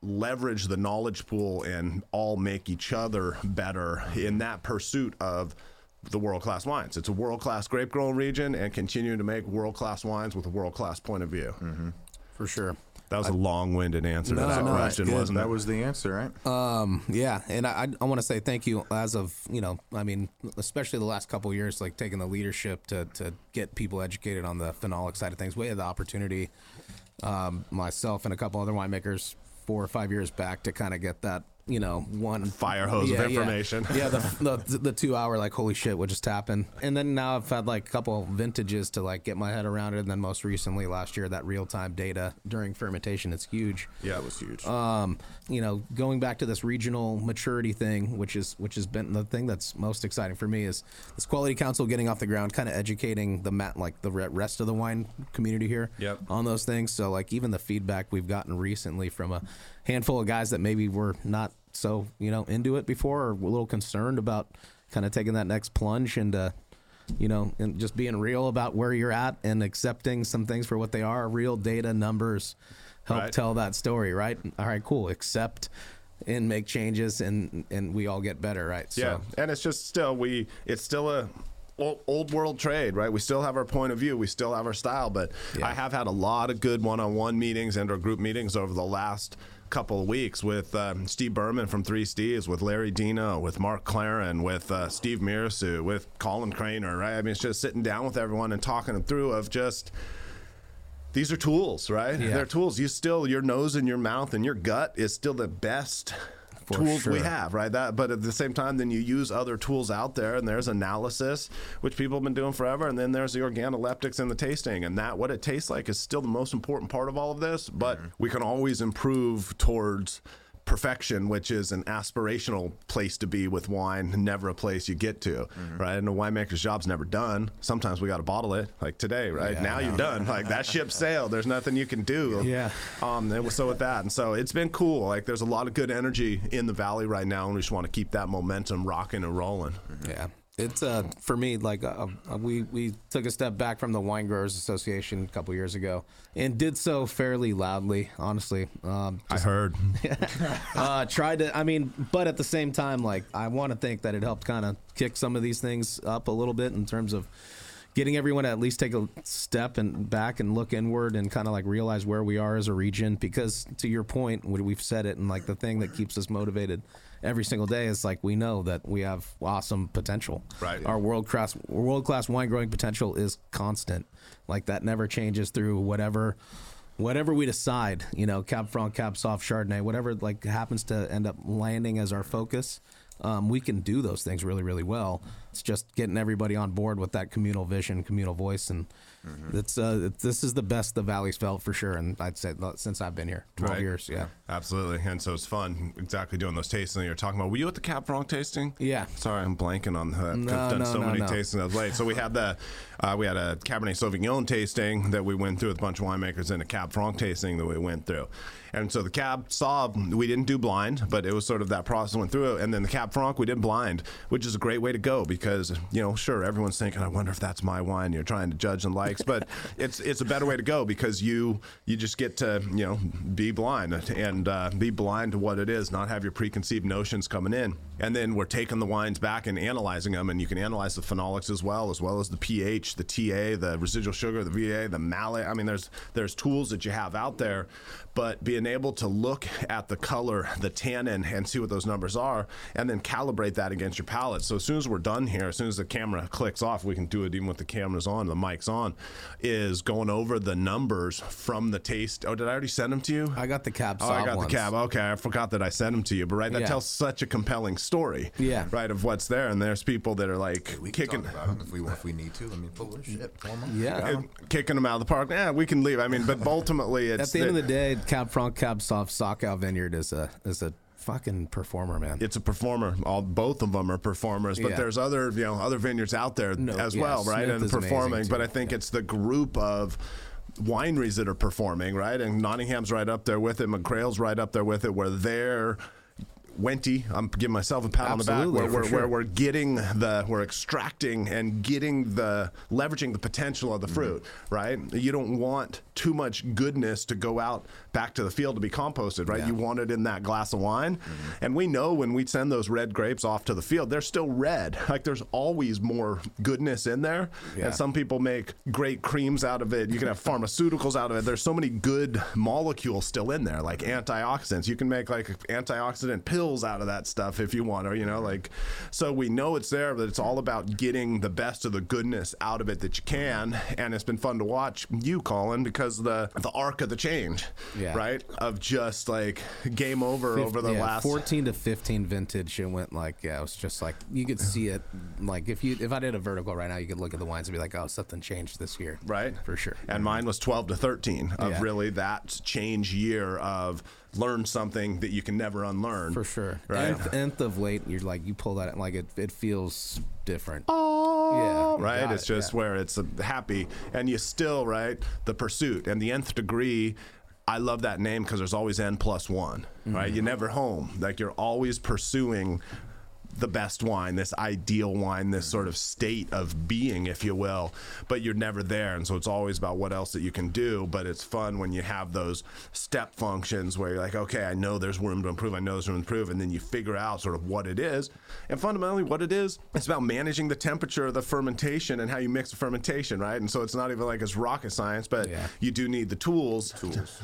leverage the knowledge pool and all make each other better in that pursuit of the world class wines. It's a world class grape growing region and continuing to make world class wines with a world class point of view. Mm-hmm. for sure. That was a long winded answer No, to that no, question, good. wasn't that it? was the answer, right? Um, yeah, and I, I want to say thank you as of you know, I mean, especially the last couple of years, like taking the leadership to to get people educated on the phenolic side of things. We had the opportunity, um, myself and a couple other winemakers, four or five years back, to kind of get that you know one Fire hose of Yeah, yeah. information. <laughs> Yeah, the, <laughs> the the two hour like holy shit, what just happened? And then now I've had like a couple vintages to like get my head around it. And then most recently last year, that real time data during fermentation, it's huge yeah, it was huge. um, you know, going back to this regional maturity thing, which is which has been the thing that's most exciting for me is this quality council getting off the ground, kind of educating the mat like the rest of the wine community here Yep. on those things. So like even the feedback we've gotten recently from a handful of guys that maybe were not so you know into it before or a little concerned about kind of taking that next plunge into you know, and just being real about where you're at and accepting some things for what they are. Real data numbers help Right. tell that story, right? All right, cool. Accept and make changes, and and we all get better, right? Yeah, and it's just still we. It's still a old, world trade, right? We still have our point of view, we still have our style, but Yeah. I have had a lot of good one-on-one meetings and or group meetings over the last couple of weeks with um, Steve Berman from Three Steves, with Larry Dino, with Mark Clarin, with uh, Steve Mirassou, with Colin Cranor, right? I mean, it's just sitting down with everyone and talking them through of just these are tools, right? Yeah. They're tools. You still your nose and your mouth and your gut is still the best For tools we have, right? That, but at the same time, then you use other tools out there, and there's analysis, which people have been doing forever, and then there's the organoleptics and the tasting, and that what it tastes like is still the most important part of all of this. But Mm-hmm. we can always improve towards perfection, which is an aspirational place to be with wine, never a place you get to, Mm-hmm. right? And a winemaker's job's never done. Sometimes we got to bottle it, like today, right? Yeah, now you're done. Like that ship <laughs> sailed. There's nothing you can do. Yeah. Um. And so with that, and so it's been cool. Like there's a lot of good energy in the valley right now, and we just want to keep that momentum rocking and rolling. Yeah. It's uh for me like uh, uh, we we took a step back from the Wine Growers Association a couple years ago and did so fairly loudly, honestly. Um, I heard. <laughs> uh, tried to. I mean, but at the same time, like I want to think that it helped kind of kick some of these things up a little bit in terms of getting everyone to at least take a step and back and look inward and kind of like realize where we are as a region. Because to your point, we've said it, and like the thing that keeps us motivated every single day is like we know that we have awesome potential. Right. Our world class world class wine growing potential is constant. Like that never changes through whatever whatever we decide, you know, Cab Franc, Cab Sauv, Chardonnay, whatever like happens to end up landing as our focus, um, we can do those things really, really well. It's just getting everybody on board with that communal vision, communal voice, and it's uh, this is the best the Valley's felt for sure. And I'd say since I've been here, twelve Right. years, yeah. Absolutely, and so it's fun. Exactly doing those tastings that you're talking about. Were you at the Cab Franc tasting? Yeah. Sorry, I'm blanking on that. No, I've done no, so no, many no. tastings of late. So we had the uh, we had a Cabernet Sauvignon tasting that we went through with a bunch of winemakers, and a Cab Franc tasting that we went through. And so the Cab Sauv we didn't do blind, but it was sort of that process went through it. And then the Cab Franc we did blind, which is a great way to go because you know sure everyone's thinking I wonder if that's my wine. You're trying to judge and likes, but it's it's a better way to go because you you just get to you know be blind and uh, be blind to what it is, not have your preconceived notions coming in. And then we're taking the wines back and analyzing them, and you can analyze the phenolics as well, as well as the pH, the TA, the residual sugar, the VA, the malate. I mean, there's there's tools that you have out there, but being able to look at the color, the tannin, and see what those numbers are, and then calibrate that against your palate. So as soon as we're done here, as soon as the camera clicks off, we can do it even with the cameras on, the mics on, is going over the numbers from the taste. Oh, did I already send them to you? I got the Cab Oh, I got ones. the cab. Okay, I forgot that I sent them to you. But right, that Yeah. tells such a compelling story. Yeah. Right of what's there, and there's people that are like We kicking. talk about them if we if we need to. Let me pull their shit. Pull 'em up. Yeah. Got 'em. and Kicking them out of the park. Yeah, we can leave. I mean, but ultimately, it's At the end of the day, Cab Franc, Cab Sauv, Sockhow Vineyard is a is a fucking performer, man. it's a performer. All both of them are performers, but Yeah. there's other you know other vineyards out there No, as yeah, well, right? Smith and performing. But. I think it's the group of wineries that are performing, right? And Nottingham's right up there with it. McGrail's right up there with it, where they're Wente, I'm giving myself a pat on the back. Absolutely, Where, for where, sure. where we're getting the, we're extracting and getting the, leveraging the potential of the mm-hmm. fruit, right? You don't want too much goodness to go out back to the field to be composted, right? Yeah. You want it in that glass of wine. Mm-hmm. And we know when we send those red grapes off to the field, they're still red. <laughs> Like there's always more goodness in there. Yeah. And some people make great creams out of it. You can have <laughs> pharmaceuticals out of it. There's so many good molecules still in there, like antioxidants. You can make like antioxidant pills out of that stuff if you want, or you know, like. So we know it's there, but it's all about getting the best of the goodness out of it that you can. And it's been fun to watch you, Colin, because the the arc of the change, Yeah. right, of just like game over over the yeah, last 14 to 15 vintage it went like yeah it was just like you could see it like if you if i did a vertical right now you could look at the wines and be like oh something changed this year right? for sure And mine was 12 to 13 of Yeah. really that change year of learn something that you can never unlearn. for sure Right. nth, nth of late you're like you pull that like it, it feels different oh yeah Right? It's it, just yeah. where it's happy. And you still, right? The pursuit and the nth degree. I love that name because there's always N plus one, right? Mm-hmm. You're never home. Like you're always pursuing the best wine, this ideal wine, this sort of state of being, if you will, but you're never there. And so it's always about what else that you can do. But it's fun when you have those step functions where you're like, okay, I know there's room to improve. I know there's room to improve. And then you figure out sort of what it is. And fundamentally, what it is, it's about managing the temperature of the fermentation and how you mix the fermentation, right? And so it's not even like it's rocket science, but Yeah. you do need the tools,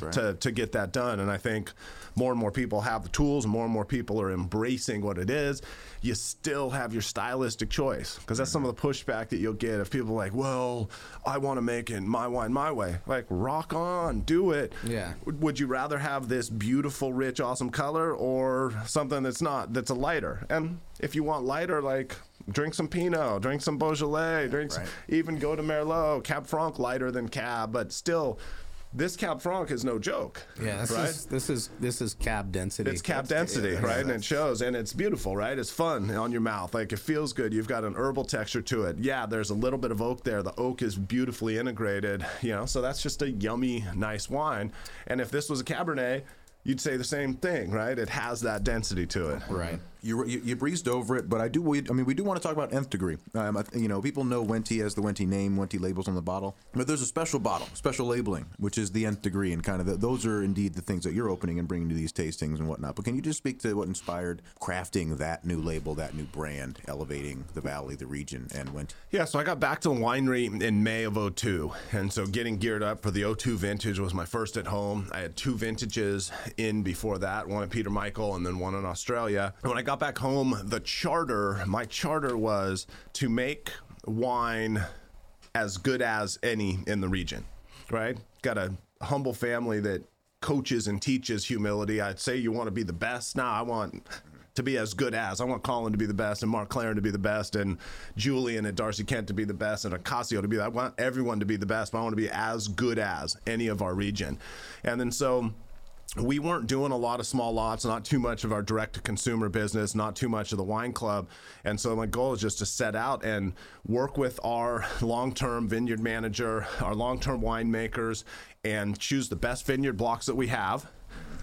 right. to, to get that done. And I think more and more people have the tools, and more and more people are embracing what it is. You still have your stylistic choice because that's some of the pushback that you'll get if people like, well, I want to make it my wine my way. Like, rock on, do it. Yeah. Would- Would you rather have this beautiful, rich, awesome color or something that's not, that's a lighter? And if you want lighter, like, drink some Pinot, drink some Beaujolais, drink some, even go to Merlot, Cab Franc lighter than Cab, but still, this Cab Franc is no joke. yeah this right? is this is this is cab density It's cap density, yeah, right? And it shows, and it's beautiful, right? It's fun on your mouth. Like it feels good. You've got an herbal texture to it. Yeah, there's a little bit of oak there. The oak is beautifully integrated, you know. So that's just a yummy, nice wine. And if this was a Cabernet, you'd say the same thing, right? It has that density to it. right You, you, you breezed over it, but I do. We, I mean, we do want to talk about nth degree. Um, you know, people know Wente as the Wente name, Wente labels on the bottle, but there's a special bottle, special labeling, which is the nth degree, and kind of the, those are indeed the things that you're opening and bringing to these tastings and whatnot. But can you just speak to what inspired crafting that new label, that new brand, elevating the valley, the region, and Wente? Yeah, so I got back to the winery in May of 02. And so getting geared up for the 02 vintage was my first at home. I had two vintages in before that, one at Peter Michael and then one in Australia. And when I got back home, the charter, my charter was to make wine as good as any in the region, right? Got a humble family that coaches and teaches humility. I'd say you want to be the best. Now I want to be as good as. I want Colin to be the best and Mark Clarin to be the best and Julian and Darcie Kent to be the best and Ocasio to be I want everyone to be the best, but I want to be as good as any of our region. And then so we weren't doing a lot of small lots, not too much of our direct to consumer business, not too much of the wine club. And so my goal is just to set out and work with our long term vineyard manager, our long term winemakers, and choose the best vineyard blocks that we have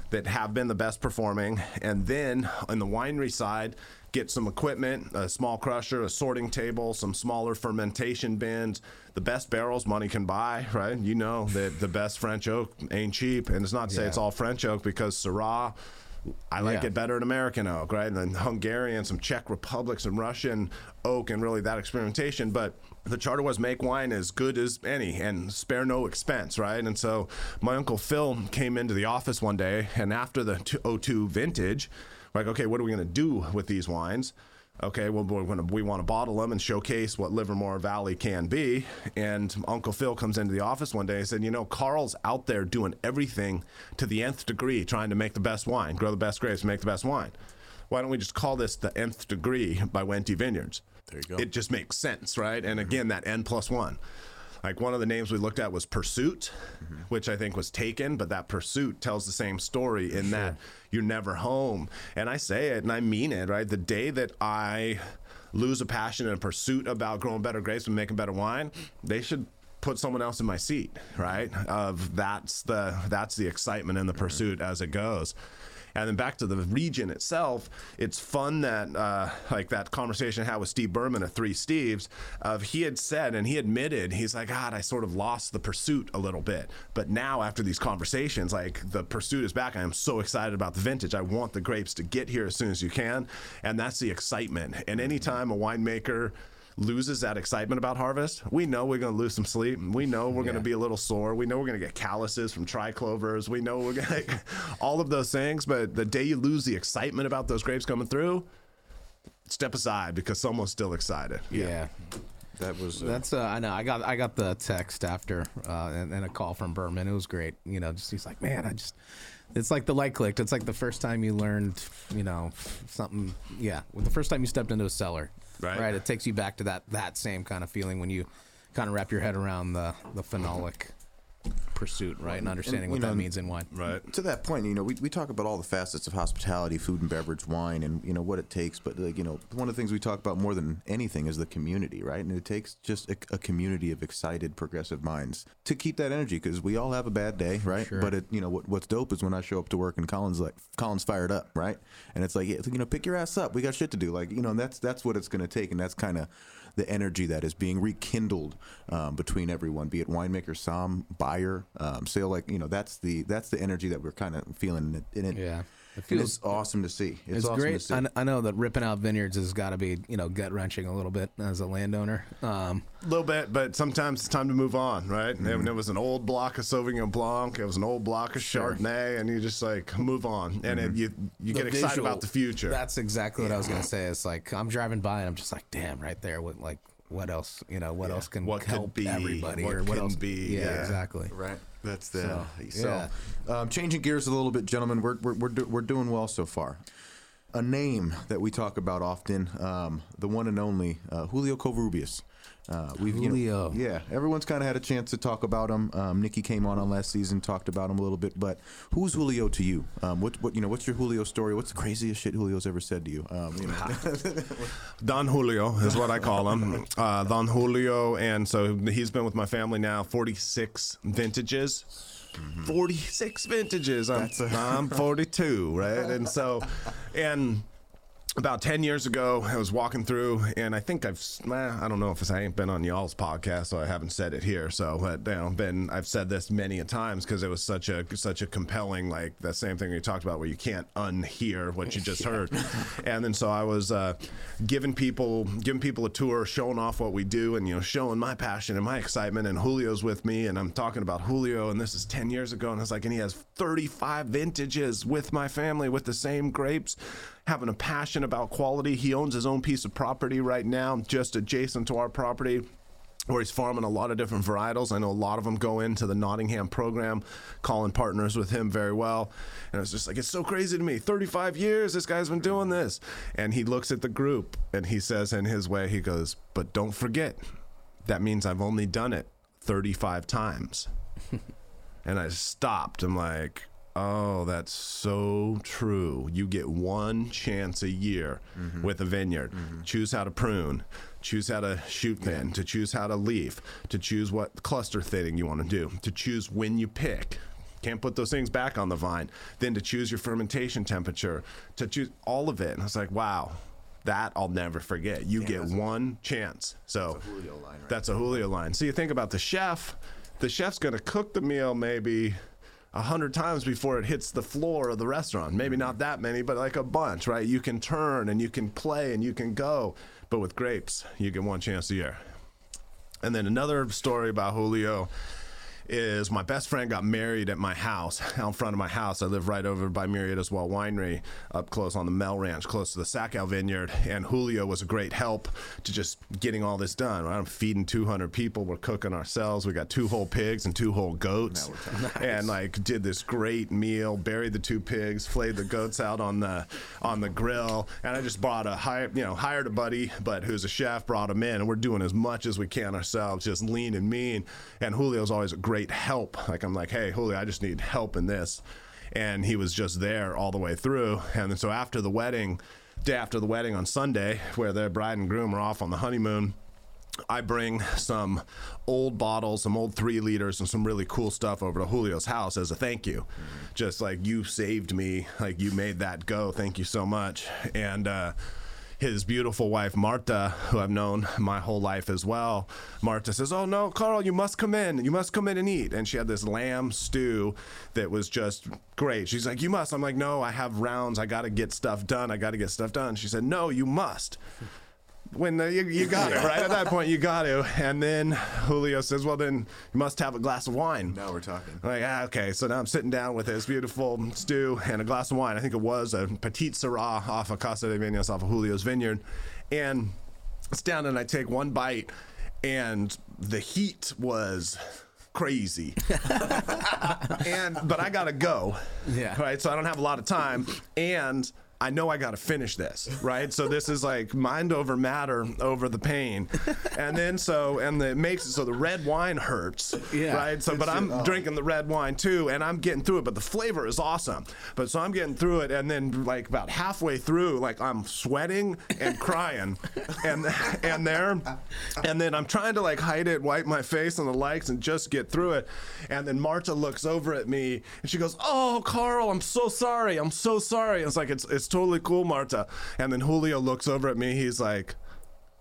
that have been the best performing. And then on the winery side, get some equipment, a small crusher, a sorting table, some smaller fermentation bins, the best barrels money can buy, right? You know that the best French oak ain't cheap. And it's not to say Yeah. it's all French oak because Syrah, I like Yeah. it better than American oak, right? And then Hungarian, some Czech Republic, some Russian oak, and really that experimentation. But the charter was make wine as good as any and spare no expense, right? And so my uncle Phil came into the office one day, and after the 02 vintage, like, okay, what are we going to do with these wines? Okay, well, gonna, we want to bottle them and showcase what Livermore Valley can be. And Uncle Phil comes into the office one day and said, You know, Karl's out there doing everything to the nth degree, trying to make the best wine, grow the best grapes, make the best wine. Why don't we just call this the nth degree by Wente Vineyards? There you go. It just makes sense, right? And mm-hmm. again, that N plus one. Like one of the names we looked at was Pursuit, mm-hmm. which I think was taken, but that Pursuit tells the same story in that you're never home. And I say it and I mean it, right? The day that I lose a passion and a pursuit about growing better grapes and making better wine, they should put someone else in my seat, right? Of that's the that's the excitement and the mm-hmm. pursuit as it goes. And then back to the region itself, it's fun that uh, like that conversation I had with Steve Berman of Three Steves, of he had said and he admitted he's like, God, I sort of lost the pursuit a little bit, but now after these conversations, like the pursuit is back. I am so excited about the vintage. I want the grapes to get here as soon as you can, and that's the excitement. And anytime a winemaker loses that excitement about harvest, we know we're going to lose some sleep. We know we're going to be a little sore. We know we're going to get calluses from Tri-Clovers. We know we're going <laughs> to all of those things. But the day you lose the excitement about those grapes coming through, step aside because someone's still excited. yeah. That was. Uh, That's uh, I know I got I got the text after uh, and, and a call from Berman. It was great. You know, just he's like, man, I just it's like the light clicked. It's like the first time you learned, you know, something. Yeah, the first time you stepped into a cellar. Right. Right. It takes you back to that that same kind of feeling when you kind of wrap your head around the the phenolic pursuit, right, and understanding you what know, that means in wine. Right. to that point, you know, we, we talk about all the facets of hospitality, food and beverage, wine, and you know what it takes. But like, you know, one of the things we talk about more than anything is the community, right? And it takes just a, a community of excited, progressive minds to keep that energy because we all have a bad day, right? Sure. But it, you know, what, what's dope is when I show up to work and Colin's like, Colin's fired up, right? And it's like, you know, pick your ass up. We got shit to do. Like, you know, and that's that's what it's going to take, and that's kind of the energy that is being rekindled um, between everyone, be it winemaker, somm, buyer, um, sale. Like you know, that's the that's the energy that we're kind of feeling. in it, Yeah. It feels it's awesome to see. It's, It's, awesome to great. see. I, I know that ripping out vineyards has got to be, you know, gut wrenching a little bit as a landowner. Um, A little bit, but sometimes it's time to move on, right? And it was an old block of Sauvignon Blanc, it was an old block of Chardonnay, and you just like move on, and it, you you the get excited about the future. That's exactly what I was gonna say. It's like I'm driving by and I'm just like, damn, right there. What like what else? You know, what else can What could help be, everybody what or what can else? be, Yeah, yeah. exactly. Right. That's the So, so. um, changing gears a little bit, gentlemen. We're we're we're, do, we're doing well so far. A name that we talk about often, um, the one and only uh, Julio Covarrubias. Uh, we've you know- Julio. yeah, everyone's kind of had a chance to talk about him. Um, Nikki came on on last season, talked about him a little bit. But who's Julio to you? Um, what what you know? What's your Julio story? What's the craziest shit Julio's ever said to you? Um, you know, <laughs> Don Julio is what I call him. Uh, Don Julio, and so he's been with my family now 46 vintages. 46 vintages. I'm, I'm 42, right? And so, and about 10 years ago, I was walking through, and I think I've, eh, I don't know if it's, I ain't been on y'all's podcast, so I haven't said it here. So, but, you know, been, I've said this many a times because it was such a, such a compelling, like the same thing we talked about where you can't unhear what you just <laughs> heard. And then so I was uh, giving people, giving people a tour, showing off what we do, and, you know, showing my passion and my excitement. And Julio's with me, and I'm talking about Julio, and this is 10 years ago. And it's like, and he has 35 vintages with my family with the same grapes having a passion about quality. He owns his own piece of property right now, just adjacent to our property. Where he's farming a lot of different varietals. I know a lot of them go into the Nottingham program. Colin partners with him very well. And it's just like, it's so crazy to me. 35 years, this guy's been doing this. And he looks at the group and he says, in his way, he goes, But don't forget, that means I've only done it 35 times. <laughs> And I stopped. I'm like, oh, that's so true. You get one chance a year mm-hmm. with a vineyard. Mm-hmm. Choose how to prune, choose how to shoot thin, to choose how to leaf, to choose what cluster thinning you want to do, to choose when you pick. Can't put those things back on the vine. Then to choose your fermentation temperature, to choose all of it. And I was like, wow, that I'll never forget. You get one chance. So that's a Julio line. So you think about the chef. The chef's going to cook the meal maybe a hundred times before it hits the floor of the restaurant. Maybe not mm-hmm. that many, but like a bunch, right? You can turn and you can play and you can go. But with grapes, you get one chance a year. And then another story about Julio is my best friend got married at my house, <laughs> out in front of my house. I live right over by Murrieta's Well Winery, up close on the Mel Ranch, close to the Sackow Vineyard. And Julio was a great help to just getting all this done. Right? I'm feeding 200 people. We're cooking ourselves. We got two whole pigs and two whole goats, <laughs> and like did this great meal. Buried the two pigs, flayed the goats out on the on the grill, and I just brought a hire, you know, hired a buddy, but who's a chef, brought him in, and we're doing as much as we can ourselves, just lean and mean. And Julio's always a great help. Like I'm like, hey, Julio, I just need help in this, and he was just there all the way through. And then so after the wedding, day after the wedding on Sunday, where the bride and groom are off on the honeymoon I bring some old bottles, some old three liters, and some really cool stuff over to Julio's house as a thank you. Just like you saved me, like you made that go. Thank you so much. And uh, his beautiful wife Marta, who I've known my whole life as well, Marta says, "Oh no, Karl, you must come in. You must come in and eat." And she had this lamb stew that was just great. She's like, "You must." I'm like, "No, I have rounds. I got to get stuff done. I got to get stuff done." She said, "No, you must." When the, you, you got it right? At that point you got to and then julio says well then you must have a glass of wine. Now we're talking. like ah, okay so now i'm sitting down with this beautiful stew and a glass of wine. I think it was a petite sirah off of casa de vinos off of julio's vineyard. And it's down and i take one bite and the heat was crazy. <laughs> And but i gotta go. Yeah. right? So i don't have a lot of time. And I know I got to finish this, right? So this is like mind over matter over the pain, and then so and the, it makes it so the red wine hurts, Yeah. right? So, but I'm oh. drinking the red wine too, and I'm getting through it. But the flavor is awesome. But so I'm getting through it, and then like about halfway through, like I'm sweating and crying, and and there, and then I'm trying to like hide it, wipe my face and the likes, and just get through it. And then Marta looks over at me, and she goes, "Oh, Karl, I'm so sorry. I'm so sorry." It's like it's it's totally cool, Marta. And then Julio looks over at me. He's like.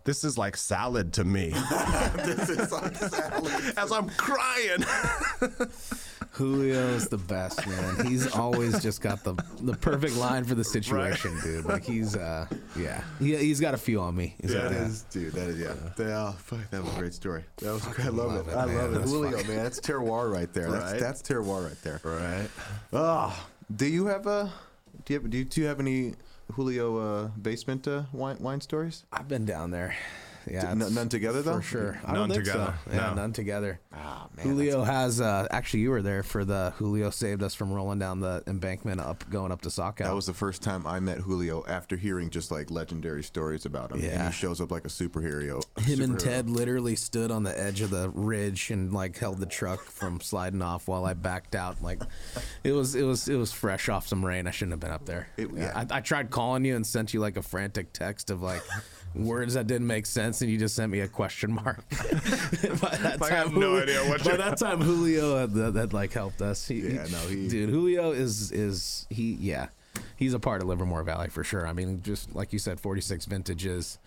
This is like salad to me. <laughs> this is like salad. <laughs> As I'm crying. <laughs> Julio's the best, man. He's always just got the the perfect line for the situation, dude. Like he's uh yeah. He he's got a few on me. He's got That that. is, dude. That is, yeah. That, oh, fuck, that was a great story. That was, great. I love, love it. it, I man. love it. That's Julio, man, that's terroir right there. That's Right. that's terroir right there. right. Oh, do you have a? Do you have, do you, do you have any Julio uh, basement uh, wine wine stories? I've been down there. Yeah, N- none together though. for sure. I None together, So. Yeah, no. none together. Oh man, Julio has uh, actually you were there for the Julio saved us from rolling down the embankment up going up to Sock That was the first time I met Julio after hearing just like legendary stories about him. And Yeah. he shows up like a superhero. Him and. Ted literally stood on the edge of the ridge and like held the truck from sliding off while I backed out. Like it was it was it was fresh off some rain. I shouldn't have been up there. It- yeah. I, I tried calling you and sent you like a frantic text of like words that didn't make sense, and you just sent me a question mark. <laughs> by that Like, I have no Julio- idea what By you're- that time, Julio had, that, that like helped us. He, Yeah, no, he- dude, Julio is is he yeah. He's a part of Livermore Valley for sure. I mean, just like you said, 46 vintages,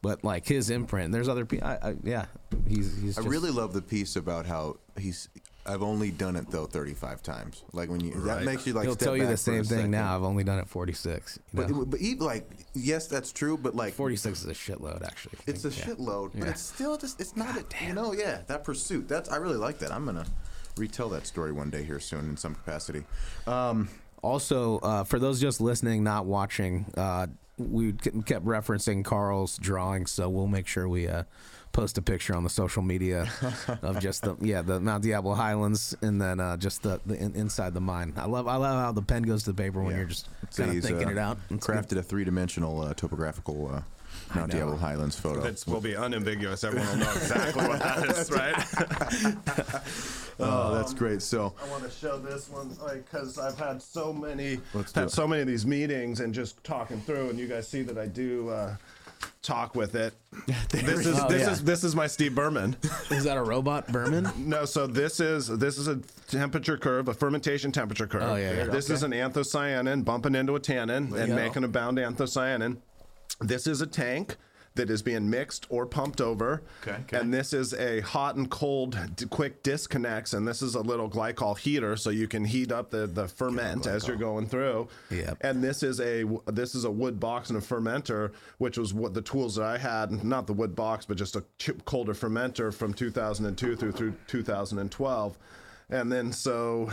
but like his imprint. There's other people. I, I, yeah, he's he's. I just- really love the piece about how he's. I've only done it though 35 times. Like when you that makes you like. He'll step tell you back the same thing second. now. I've only done it 46. You But know? but even like yes, that's true. But like 46 is a shitload, actually. It's a think, yeah. shitload, but Yeah. it's still just it's not a, you know yeah that pursuit that's I really like that I'm gonna retell that story one day here soon in some capacity. Um, Also, uh, for those just listening, not watching, uh, we kept referencing Karl's drawing, so we'll make sure we uh, post a picture on the social media of just the <laughs> yeah the Mount Diablo Highlands, and then uh, just the, the in, inside the mine. I love I love how the pen goes to the paper when yeah. you're just So kind of he's, thinking uh, it out. It's good. crafted a three dimensional uh, topographical uh, Mount. Diablo Highlands photo. It will be unambiguous. Everyone will know exactly what that is, <laughs> right? oh, that's great. So I want to show this one, like, because I've had so many, had it. so many of these meetings and just talking through, and you guys see that I do uh, talk with it. <laughs> this is Oh, this yeah. is this is my Steve Berman. <laughs> Is that a robot Berman? <laughs> No, so this is this is a temperature curve, a fermentation temperature curve. Oh, yeah, yeah. This is an anthocyanin bumping into a tannin and go. making a bound anthocyanin. This is a tank that is being mixed or pumped over. Okay, okay. And this is a hot and cold d- quick disconnects, and this is a little glycol heater, so you can heat up the, the ferment as you're going through. Yep. And this is a this is a wood box and a fermenter, which was what the tools that I had, not the wood box, but just a chip colder fermenter from 2002 through through 2012. And then so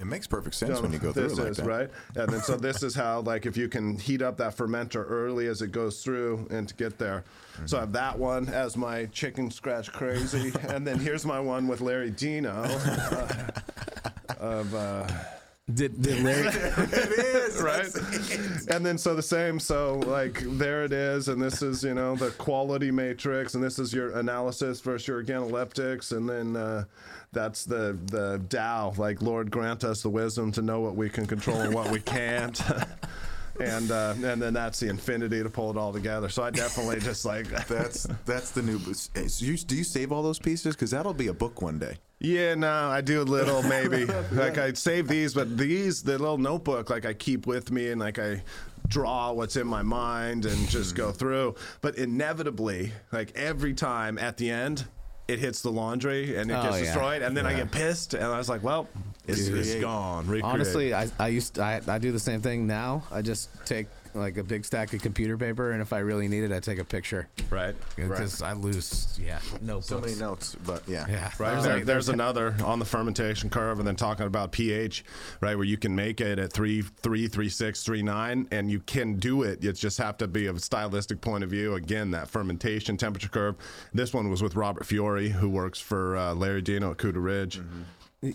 it makes perfect sense when you go through this it like is that. right, and then so this <laughs> is how like if you can heat up that fermenter early as it goes through and to get there. So I have that one as my chicken scratch crazy, <laughs> and then here's my one with Larry Dino. uh, of uh, Did, did Larry? <laughs> it is right? And then so the same, so like there it is, and this is you know the quality matrix, and this is your analysis versus your organoleptics, and then uh, that's the the Tao. Like Lord grant us the wisdom to know what we can control and what we can't. <laughs> and uh, and then that's the infinity to pull it all together. So I definitely just like <laughs> That's that's the new. so you, do you save all those pieces? Because that'll be a book one day. Yeah, no, I do a little maybe. <laughs> like I save these, but these, the little notebook, like I keep with me and like I draw what's in my mind and just go through. But inevitably, like every time at the end, it hits the laundry and it Oh, gets yeah. destroyed, and then I get pissed, and I was like, well, it's, it's gone. Recreate. Honestly, I, I used I, I do the same thing now. I just take like a big stack of computer paper, and if I really need it, I take a picture right. because I lose. Yeah, no. So many notes, but yeah. Yeah, Right. There's there, like- there's another on the fermentation curve, and then talking about pH, right, where you can make it at three, three, three, six, three, nine, and you can do it. You just have to be of a stylistic point of view. Again, that fermentation temperature curve. This one was with Robert Fiore, who works for uh, Larry Dino at Cuda Ridge.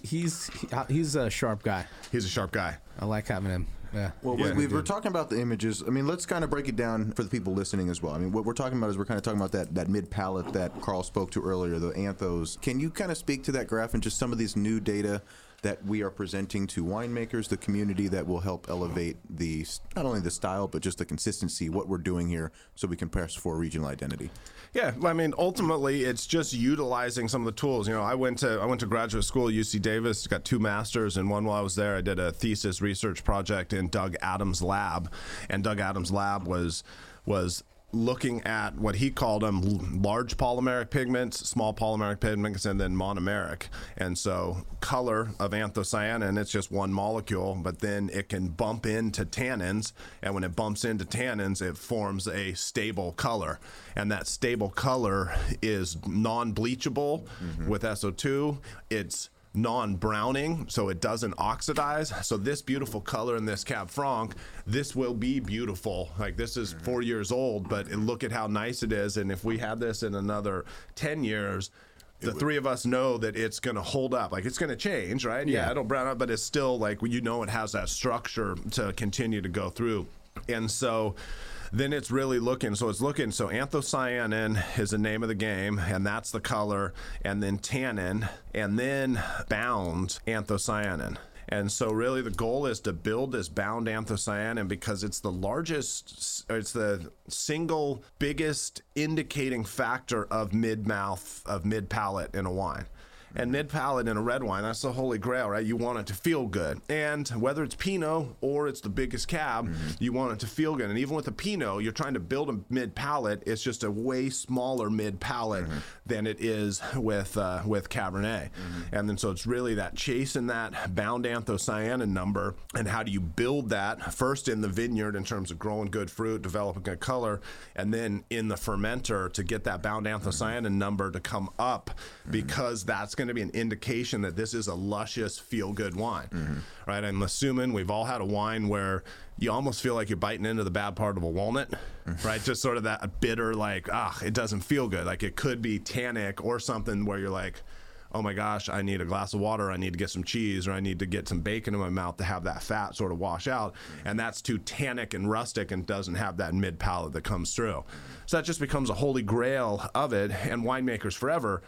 He's he, uh, he's a sharp guy. He's a sharp guy. I like having him. Yeah. Well, Yeah, we, we were talking about the images. I mean, let's kind of break it down for the people listening as well. I mean, what we're talking about is we're kind of talking about that, that mid palette that Karl spoke to earlier, the anthos. Can you kind of speak to that graph and just some of these new data that we are presenting to winemakers, the community that will help elevate the not only the style but just the consistency, what we're doing here, so we can press for regional identity. Yeah, I mean, ultimately, it's just utilizing some of the tools. You know, I went to I went to graduate school at UC Davis, got two masters, and one while I was there, I did a thesis research project in Doug Adams' lab, and Doug Adams' lab was was looking at what he called them large polymeric pigments, small polymeric pigments, and then monomeric. And so, color of anthocyanin, it's just one molecule, but then it can bump into tannins, and when it bumps into tannins, it forms a stable color. And that stable color is non bleachable mm-hmm. with SO2. It's non-browning, so it doesn't oxidize. So this beautiful color in this Cab Franc, this will be beautiful. Like this is mm-hmm. four years old, but look at how nice it is. And if we had this in another ten years, the three of us know that it's going to hold up. Like it's going to change, right? Yeah. it'll brown up, but it's still like you know it has that structure to continue to go through. And so then it's really looking so it's looking so anthocyanin is the name of the game and that's the color and then tannin and then bound anthocyanin. And so really the goal is to build this bound anthocyanin because it's the largest it's the single biggest indicating factor of mid mouth of mid palate in a wine and mid palate in a red wine, that's the holy grail, right? You want it to feel good. And whether it's Pinot or it's the biggest cab, mm-hmm. you want it to feel good. And even with a Pinot, you're trying to build a mid palate. It's just a way smaller mid palate mm-hmm. than it is with uh, with Cabernet. Mm-hmm. And then so it's really that chase chasing that bound anthocyanin number and how do you build that first in the vineyard in terms of growing good fruit, developing a color, and then in the fermenter to get that bound anthocyanin number to come up because that's going to be an indication that this is a luscious, feel good wine, mm-hmm. right? I'm assuming we've all had a wine where you almost feel like you're biting into the bad part of a walnut, mm-hmm. right? Just sort of that bitter, like, ah, it doesn't feel good. Like it could be tannic or something where you're like, oh my gosh, I need a glass of water, I need to get some cheese, or I need to get some bacon in my mouth to have that fat sort of wash out. Mm-hmm. And that's too tannic and rustic and doesn't have that mid palate that comes through. So that just becomes a holy grail of it. And winemakers forever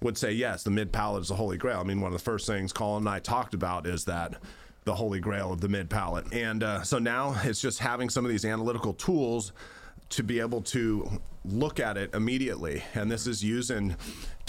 would say, yes, the mid palate is the holy grail. I mean, one of the first things Colin and I talked about is that the holy grail of the mid palate. And uh, so now it's just having some of these analytical tools to be able to look at it immediately. And this is using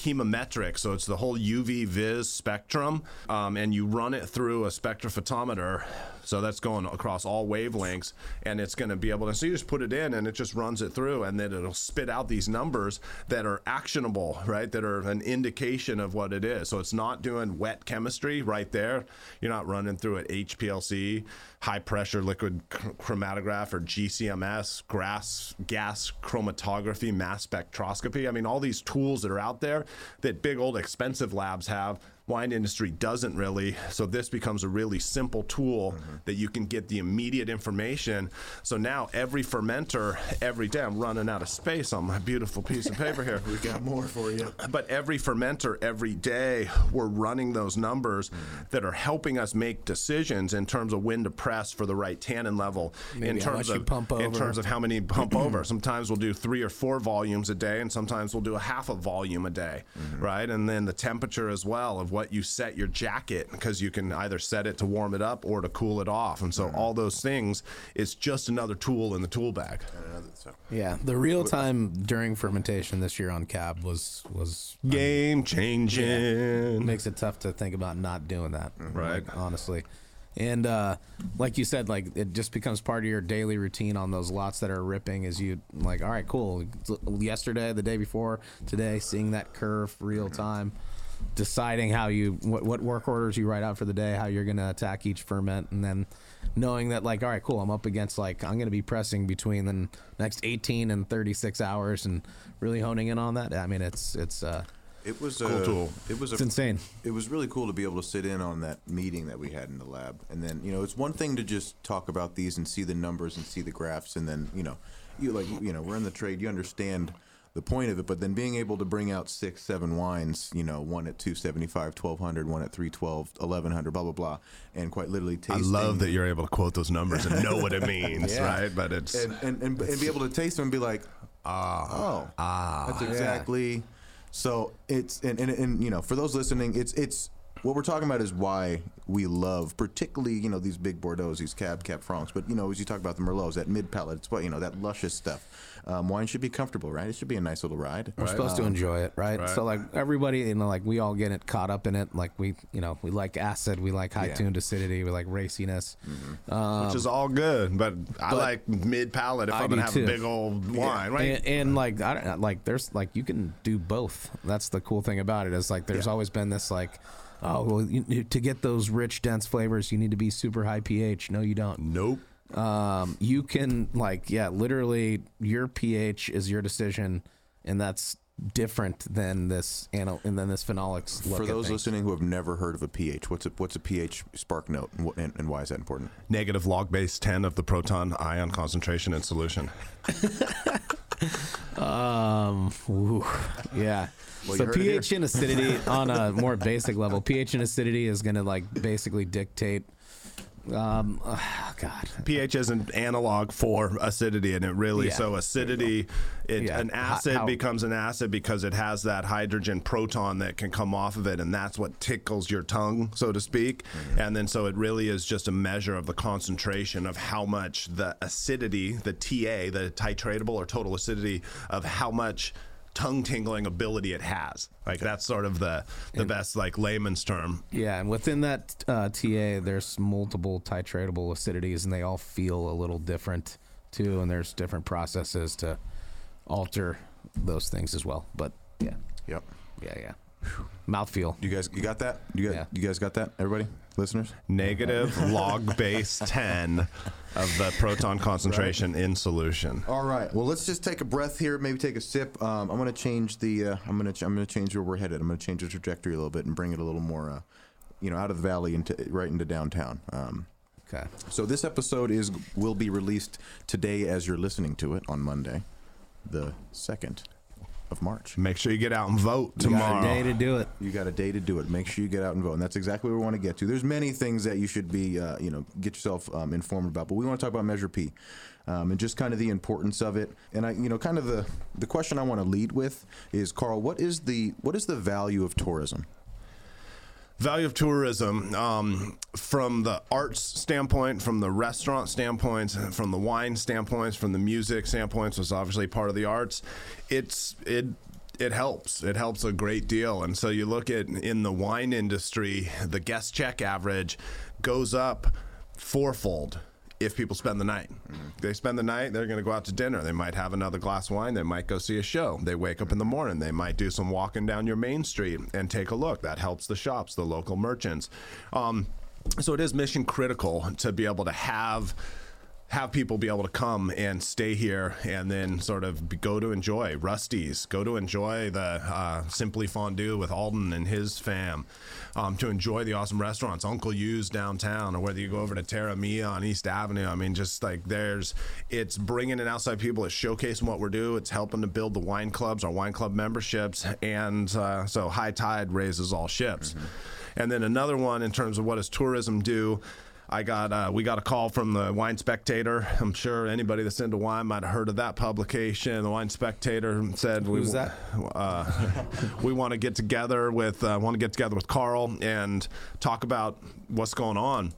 chemometric, so it's the whole UV vis spectrum, um, and you run it through a spectrophotometer. So that's going across all wavelengths, and it's going to be able to. So you just put it in, and it just runs it through, and then it'll spit out these numbers that are actionable, right? That are an indication of what it is. So it's not doing wet chemistry right there. You're not running through it HPLC, high pressure liquid chromatograph, or GCMS, gas gas chromatography, mass spectroscopy. I mean, all these tools that are out there that big old expensive labs have wine industry doesn't really. So this becomes a really simple tool mm-hmm. that you can get the immediate information. So now every fermenter every day i'm running out of space on my beautiful piece of paper here. <laughs> We got more for you. but every fermenter every day we're running those numbers mm. that are helping us make decisions in terms of when to press for the right tannin level in Maybe how terms of in terms of how many pump over. <clears throat> Sometimes we'll do three or four volumes a day and sometimes we'll do a half a volume a day mm-hmm. right? And then the temperature as well of what what you set your jacket because you can either set it to warm it up or to cool it off. And so all those things, it's just another tool in the tool bag. Yeah, the real time during fermentation this year on cab was was Game changing. makes it tough to think about not doing that. Right. like, honestly. And uh, like you said, like it just becomes part of your daily routine on those lots that are ripping. Is you like, all right, cool. Yesterday, the day before, today, seeing that curve real time, deciding how you what, what work orders you write out for the day, how you're gonna attack each ferment, and then knowing that like, all right, cool. I'm up against like I'm gonna be pressing between the next 18 and 36 hours, and really honing in on that. I mean, it's it's uh, It was Cool a, tool. It was it's a, insane. It was really cool to be able to sit in on that meeting that we had in the lab, and then you know it's one thing to just talk about these and see the numbers and see the graphs, and then you know, you like you know we're in the trade, you understand the point of it, but then being able to bring out six, seven wines, you know, one at 275, 1200, one at 312, 1100, blah blah blah, and quite literally I love that you're able to quote those numbers and know what it <laughs> means, Yeah. right? But it's and, and, and, and be able to taste them and be like, ah, oh, ah, that's exactly. So it's and, and and you know, for those listening, it's it's what we're talking about is why we love, particularly you know these big Bordeaux's, these Cab Cab Francs. But you know, as you talk about the Merlots, that mid palate, it's what you know that luscious stuff. Um, wine should be comfortable, right? It should be a nice little ride. We're supposed to um, enjoy it, right? Right. So like everybody, you know, like we all get it caught up in it. Like we, you know, we like acid, we like high Yeah. tuned acidity, we like raciness. Mm-hmm. Um, which is all good, but I like mid palate if I I'm gonna have too. a big old wine, right? And, and like I don't like there's like you can do both. That's the cool thing about it is like there's always been this like oh well you, to get those rich dense flavors you need to be super high pH. No, you don't. nope. Um, you can like yeah, literally your pH is your decision, and that's different than this anal and then this phenolics. Look For those listening who have never heard of a pH, what's a what's a pH spark note, and, what, and, and why is that important? Negative log base 10 of the proton ion concentration in solution. <laughs> Um, ooh, yeah. Well, so you heard it here. pH and acidity on a more basic level, pH and acidity is going to like basically dictate. Um, ah, God, pH is an analog for acidity, and it really Yeah. so acidity. It, Yeah. An acid how- becomes an acid because it has that hydrogen proton that can come off of it, and that's what tickles your tongue, so to speak. And then so it really is just a measure of the concentration of how much the acidity, the TA, the titratable or total acidity of how much tongue tingling ability it has. Like that's sort of the the best like layman's term. yeah, and within that uh, TA, there's multiple titratable acidities, and they all feel a little different too. And there's different processes to alter those things as well. But yeah, Yep. yeah, yeah. Mouthfeel. You guys, you got that? You got Yeah. you guys got that? Everybody, listeners. Negative <laughs> log base 10 of the proton concentration in solution. All right. Well, let's just take a breath here. Maybe take a sip. Um, I'm going to change the. Uh, I'm going to. I'm going to change where we're headed. I'm going to change the trajectory a little bit and bring it a little more. Uh, you know, out of the valley into right into downtown. Um, Okay. so this episode is will be released today as you're listening to it on Monday, the second of March. Make sure you get out and vote You got a tomorrow. day to do it. You got a day to do it. Make sure you get out and vote, and that's exactly where we want to get to. There's many things that you should be, uh, you know, get yourself um, informed about, but we want to talk about Measure P, um, and just kind of the importance of it. And I, you know, kind of the the question I want to lead with is, Karl, what is the what is the value of tourism? Value of tourism um, from the arts standpoint, from the restaurant standpoint, from the wine standpoints, from the music standpoints, was obviously part of the arts. It's it it helps. It helps a great deal. And so you look at in the wine industry, the guest check average goes up fourfold if people spend the night. They spend the night, they're going to go out to dinner. They might have another glass of wine. They might go see a show. They wake up in the morning. They might do some walking down your main street and take a look. That helps the shops, the local merchants. Um, so it is mission critical to be able to have have people be able to come and stay here and then sort of go to enjoy Rusty's, go to enjoy the uh, Simply Fondue with Alden and his fam, um, to enjoy the awesome restaurants, Uncle Yu's downtown, or whether you go over to Terra Mia on East Avenue. I mean, just like there's, it's bringing in outside people, it's showcasing what we're doing, it's helping to build the wine clubs, our wine club memberships, and uh, so high tide raises all ships. And then another one in terms of what does tourism do? I got uh, we got a call from the Wine Spectator. I'm sure anybody that's into wine might have heard of that publication. The Wine Spectator said we that? Uh, <laughs> we want to get together with uh, want to get together with Karl and talk about what's going on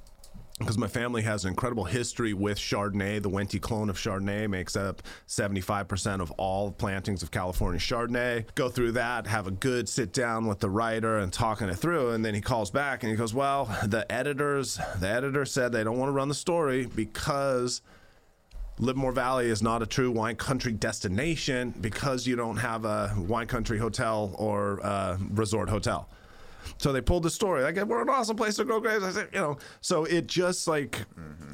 because my family has an incredible history with Chardonnay. The Wente clone of Chardonnay makes up 75% of all plantings of California Chardonnay. Go through that, have a good sit down with the writer and talking it through. And then he calls back and he goes, Well, the editors, the editor said they don't want to run the story because Livermore Valley is not a true wine country destination because you don't have a wine country hotel or resort hotel. So they pulled the story. Like we're an awesome place to grow grapes. I said, you know, so it just like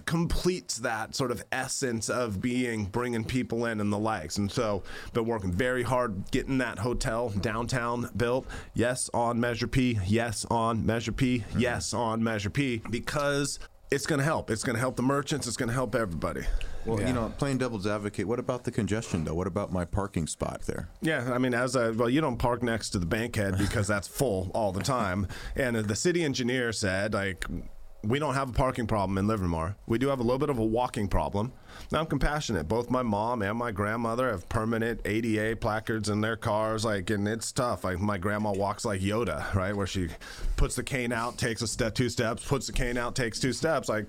completes that sort of essence of being bringing people in and the likes. And so, been working very hard getting that hotel downtown built. Yes, on Measure P. Yes, on Measure P. Yes, on Measure P. Because it's going to help. It's going to help the merchants. It's going to help everybody. Well, Yeah. you know, playing devil's advocate, what about the congestion though? What about my parking spot there? Yeah, I mean, as a well, you don't park next to the bankhead because that's full all the time. <laughs> And the city engineer said, like, we don't have a parking problem in Livermore. We do have a little bit of a walking problem. Now I'm compassionate. Both my mom and my grandmother have permanent ADA placards in their cars, like, and it's tough. Like my grandma walks like Yoda, right, where she puts the cane out, takes a step, two steps, puts the cane out, takes two steps, like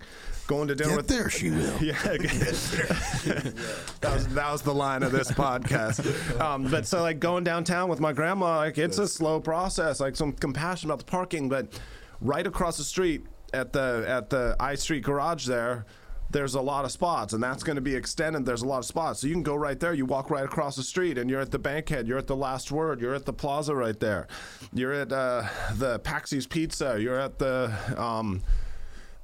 going to dinner with there she will. <laughs> yeah, <laughs> that was that was the line of this podcast. Um, but so like going downtown with my grandma, like it's a slow process. Like some compassion about the parking, but right across the street at the at the I Street garage there. There's a lot of spots, and that's going to be extended. There's a lot of spots, so you can go right there. You walk right across the street, and you're at the Bankhead. You're at the Last Word. You're at the Plaza right there. You're at uh, the Paxy's Pizza. You're at the um,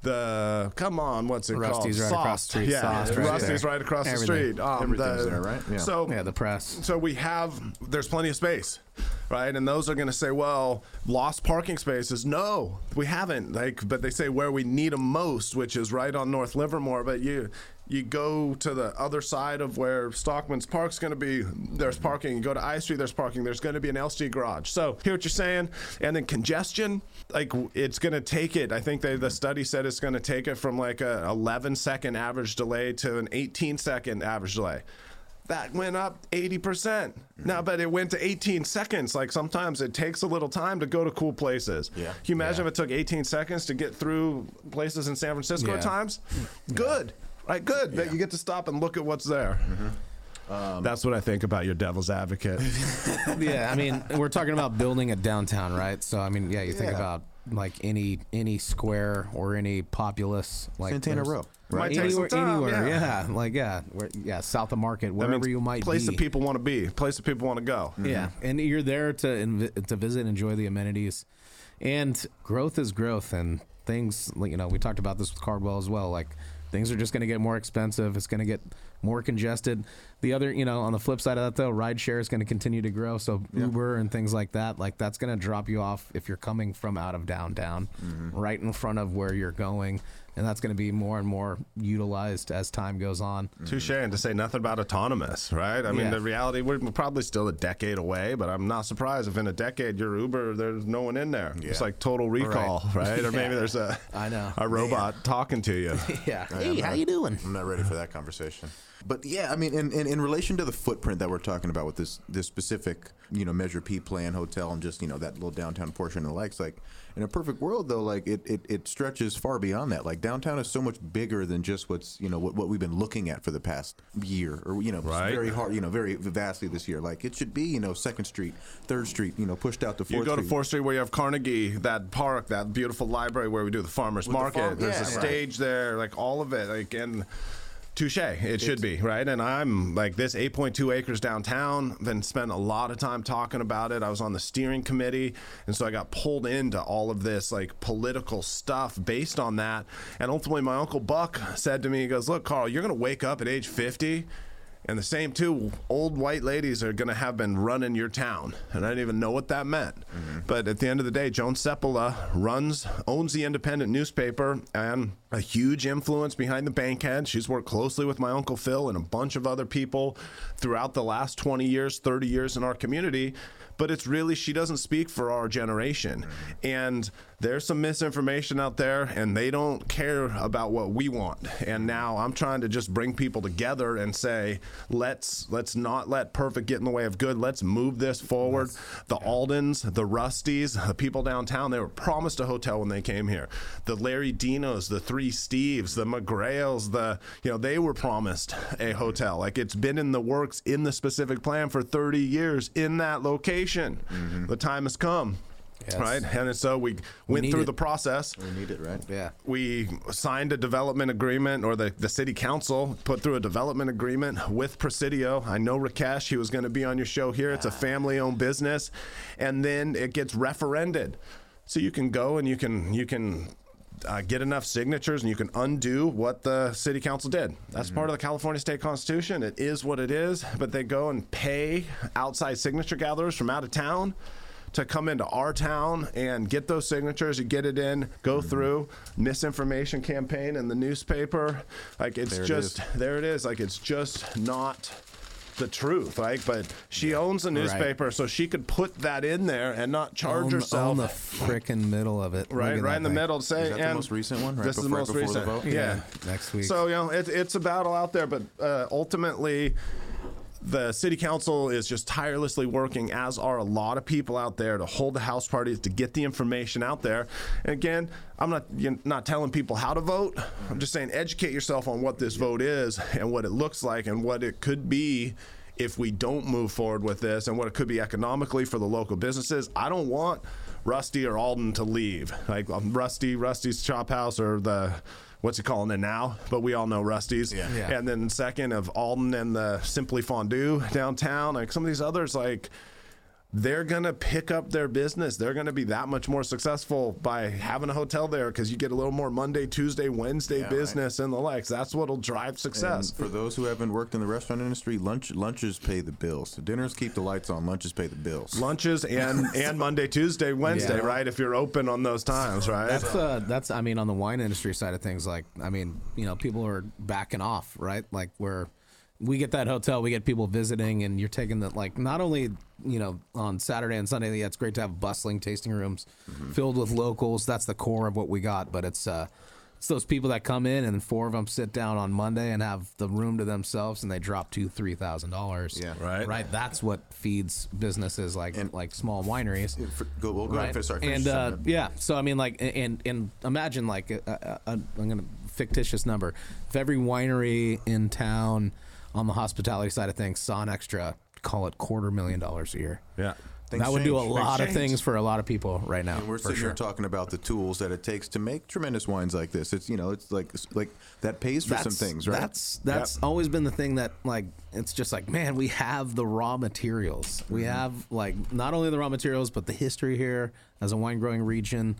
the come on, what's it Rusty's called? right across the street. Yeah, Sauce right Rusty's there. right across the street. Um, Everything's the- there, right? Yeah. So Yeah, the press. so we have there's plenty of space, right? And those are going to say, well, lost parking spaces. No, we haven't. Like, but they say where we need them most, which is right on North Livermore. But you you go to the other side of where Stockmen's Park's going to be. There's parking. You go to I Street. There's parking. There's going to be an LC garage. So hear what you're saying. And then congestion, like it's going to take it. I think they the study said it's going to take it from like a 11 second average delay to an 18 second average delay that went up 80%. Mm-hmm. Now, but it went to 18 seconds. Like sometimes it takes a little time to go to cool places. Yeah. Can you imagine if it took 18 seconds to get through places in San Francisco at Yeah. times? Good. Right, good. That you get to stop and look at what's there. Mm-hmm. Um, That's what I think about your devil's advocate. <laughs> yeah, I mean, we're talking about building a downtown, right? So, I mean, yeah, you think Yeah. about like any any square or any populous like Santana there's- Row, Might right? take some Anywhere, time, anywhere, yeah. yeah. like yeah, where, yeah, south of Market, That wherever means you might be. place be. that people want to be, place that people want to go. Yeah, mm-hmm. and you're there to invi- to visit, enjoy the amenities, and growth is growth, and things like you know we talked about this with Cardwell as well. Like things are just going to get more expensive. It's going to get more congested. The other, you know, on the flip side of that though, rideshare is going to continue to grow. So Uber and things like that, like that's going to drop you off if you're coming from out of downtown, mm-hmm. right in front of where you're going. And that's going to be more and more utilized as time goes on. Touche, and to say nothing about autonomous, right? I mean, Yeah. the reality, we're probably still a decade away, but I'm not surprised if in a decade your Uber, there's no one in there. It's like total recall, right? Or <laughs> maybe there's a, I know. a robot talking to you. <laughs> Yeah. I'm Hey, how not- you doing? I'm not ready for that conversation. But yeah, I mean, in, in, in relation to the footprint that we're talking about with this this specific, you know, Measure P plan hotel and just you know that little downtown portion and the likes, like in a perfect world though, like it, it, it stretches far beyond that. Like downtown is so much bigger than just what's you know what, what we've been looking at for the past year or you know Right. very hard you know very vastly this year. Like it should be you know Second Street, Third Street, you know pushed out to Fourth You go to Fourth Street where you have Carnegie, that park, that beautiful library where we do the farmers market. farm- There's yeah, a right. stage there, like all of it, like and touche. It should be right. And I'm like this 8.2 acres downtown. Been spent a lot of time talking about it. I was on the steering committee, and so I got pulled into all of this like political stuff based on that. And ultimately, my uncle Buck said to me, he goes, "Look, Karl, you're gonna wake up at age 50." And the same two old white ladies are going to have been running your town. And I didn't even know what that meant. Mm-hmm. But at the end of the day, Joan Seppala runs, owns the independent newspaper and a huge influence behind the bankhead. She's worked closely with my Uncle Phil and a bunch of other people throughout the last 20 years, 30 years in our community. but it's really she doesn't speak for our generation, mm-hmm. and there's some misinformation out there, and they don't care about what we want. And now I'm trying to just bring people together and say, let's let's not let perfect get in the way of good. Let's move this forward. The Aldens, the Rusties, the people downtown, they were promised a hotel when they came here. The Larry Dinos, the Three Steves, the McGrails, the you know they were promised a hotel. Like it's been in the works in the specific plan for 30 years in that location. Mm-hmm. The time has come. Yes. Right, and so we went need through it. the process We need it, right? Yeah. we signed a development agreement, or the, the city council put through a development agreement with Presidio. I know Rakesh, he was going to be on your show here. It's a family owned business. And then it gets referended. So you can go and you can, you can. Uh, get enough signatures and you can undo what the city council did. That's part of the California state constitution. It is what it is, but they go and pay outside signature gatherers from out of town to come into our town and get those signatures, you get it in, go Mm-hmm. through misinformation campaign in the newspaper. Like it's There it just is. there it is. Like it's just not the truth, right? But she owns a newspaper, so she could put that in there and not charge Own, herself. In the freaking middle of it. Right, right in the thing. middle. Say, Is that the most recent one, right This is the before- most before the vote? Yeah. Yeah, next week. So you know, it, it's a battle out there, but uh, ultimately, the city council is just tirelessly working, as are a lot of people out there, to hold the house parties, to get the information out there. And again, I'm not you know, not telling people how to vote. I'm just saying educate yourself on what this vote is and what it looks like and what it could be if we don't move forward with this and what it could be economically for the local businesses. I don't want Rusty or Alden to leave. Like um, Rusty, Rusty's Chop House or the what's he calling it now? But we all know Rusty's. Yeah. Yeah. And then second of Alden and the Simply Fondue downtown. Like some of these others, like they're gonna pick up their business. They're gonna be that much more successful by having a hotel there because you get a little more Monday, Tuesday, Wednesday right. business and the likes. That's what'll drive And success. for those who haven't worked in the restaurant industry, lunch lunches pay the bills. So dinners keep the lights on. Lunches pay the bills. Lunches and <laughs> and Monday, Tuesday, Wednesday, Yeah. right? If you're open on those times, right? That's uh, that's I mean on the wine industry side of things, like I mean, you know, people are backing off, right? Like where we get that hotel, we get people visiting, and you're taking that like not only you know on Saturday and Sunday, yeah, it's great to have bustling tasting rooms filled with locals. That's the core of what we got, but it's uh. It's those people that come in and four of them sit down on Monday and have the room to themselves and they drop two, three thousand dollars. Yeah. Right. Right. That's what feeds businesses like And- like small wineries For- Go, well, go ahead. right. Sorry, and uh, yeah, so I mean, like, and and imagine like, a, a, a, I'm gonna fictitious number. If every winery in town on the hospitality side of things saw an extra, call it quarter million dollars a year. yeah. Things that would do a change. lot of things for a lot of people right now. And we're sitting sure. here talking about the tools that it takes to make tremendous wines like this. It's you know, it's like like that pays for some things, right? That's that's always been the thing that like it's just like man, we have the raw materials. We Mm-hmm. have like not only the raw materials but the history here as a wine growing region.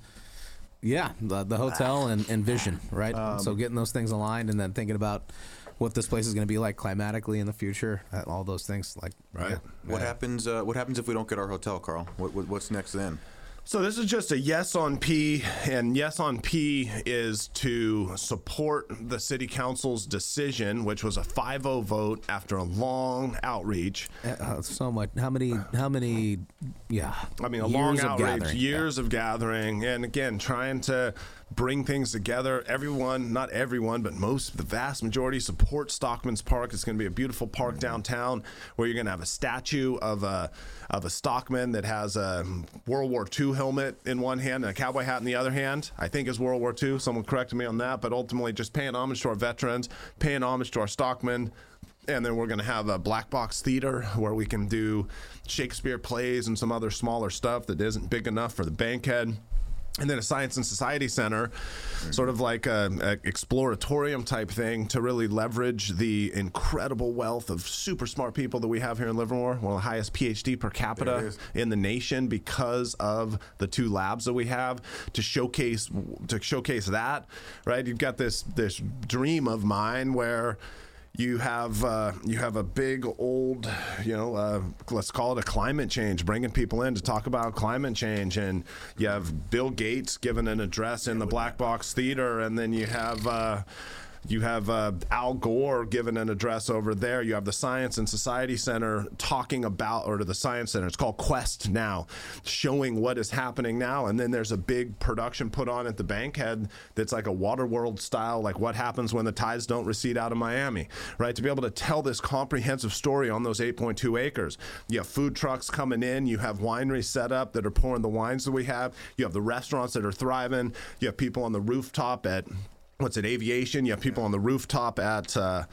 Yeah, the, the hotel and, and vision, right? Um, so getting those things aligned and then thinking about what this place is going to be like climatically in the future, uh, all those things like Right. yeah. what happens? Uh, what happens if we don't get our hotel, Karl? What, what what's next then? So this is just a yes on P, and yes on P is to support the city council's decision, which was a 5-0 vote after a long outreach. Uh, so much. How many? How many? Yeah. I mean, a years long of outreach, gathering. years of gathering, and again, trying to bring things together. Everyone, not everyone, but most, the vast majority support Stockmen's Park. It's going to be a beautiful park mm-hmm. downtown where you're going to have a statue of a of a Stockman that has a World War II helmet in one hand and a cowboy hat in the other hand. I think is World War II. Someone correct me on that, but ultimately just paying homage to our veterans, paying homage to our Stockmen. And then we're going to have a black box theater where we can do Shakespeare plays and some other smaller stuff that isn't big enough for the bankhead. And then a science and society center, sort of like a, a exploratorium type thing to really leverage the incredible wealth of super smart people that we have here in Livermore. One of the highest PhD per capita in the nation because of the two labs that we have to showcase to showcase that. Right, you've got this this dream of mine where you have uh, you have a big old you know uh, let's call it a climate change bringing people in to talk about climate change. And you have bill gates giving an address in the black box theater. And then you have uh, You have uh, Al Gore giving an address over there. You have the Science and Society Center talking about, or to the Science Center, it's called Quest now, showing what is happening now. And then there's a big production put on at the Bankhead that's like a Waterworld style, like what happens when the tides don't recede out of Miami, right? To be able to tell this comprehensive story on those 8.2 acres. You have food trucks coming in, you have wineries set up that are pouring the wines that we have, you have the restaurants that are thriving, you have people on the rooftop at what's it aviation? You have people on the rooftop at uh,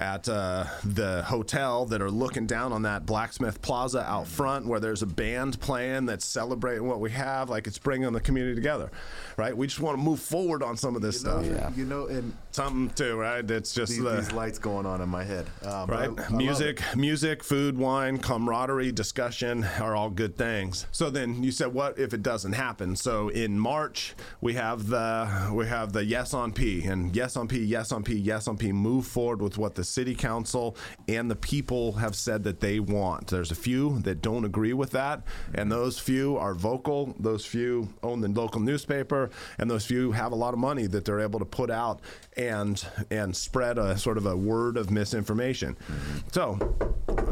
at uh, the hotel that are looking down on that blacksmith plaza out front where there's a band playing that's celebrating what we have like it's bringing the community together right we just want to move forward on some of this You know, stuff Yeah. you know, and something too right it's just these, the these lights going on in my head. Um, but I- right? I music, music, food, wine, camaraderie, discussion are all good things. So then you said, what if it doesn't happen? So in March we have the we have the yes on P and yes on P, yes on P, yes on P. Move forward with what the city council and the people have said that they want. There's a few that don't agree with that, and those few are vocal. Those few own the local newspaper, and those few have a lot of money that they're able to put out and and spread a sort of a word of misinformation. So,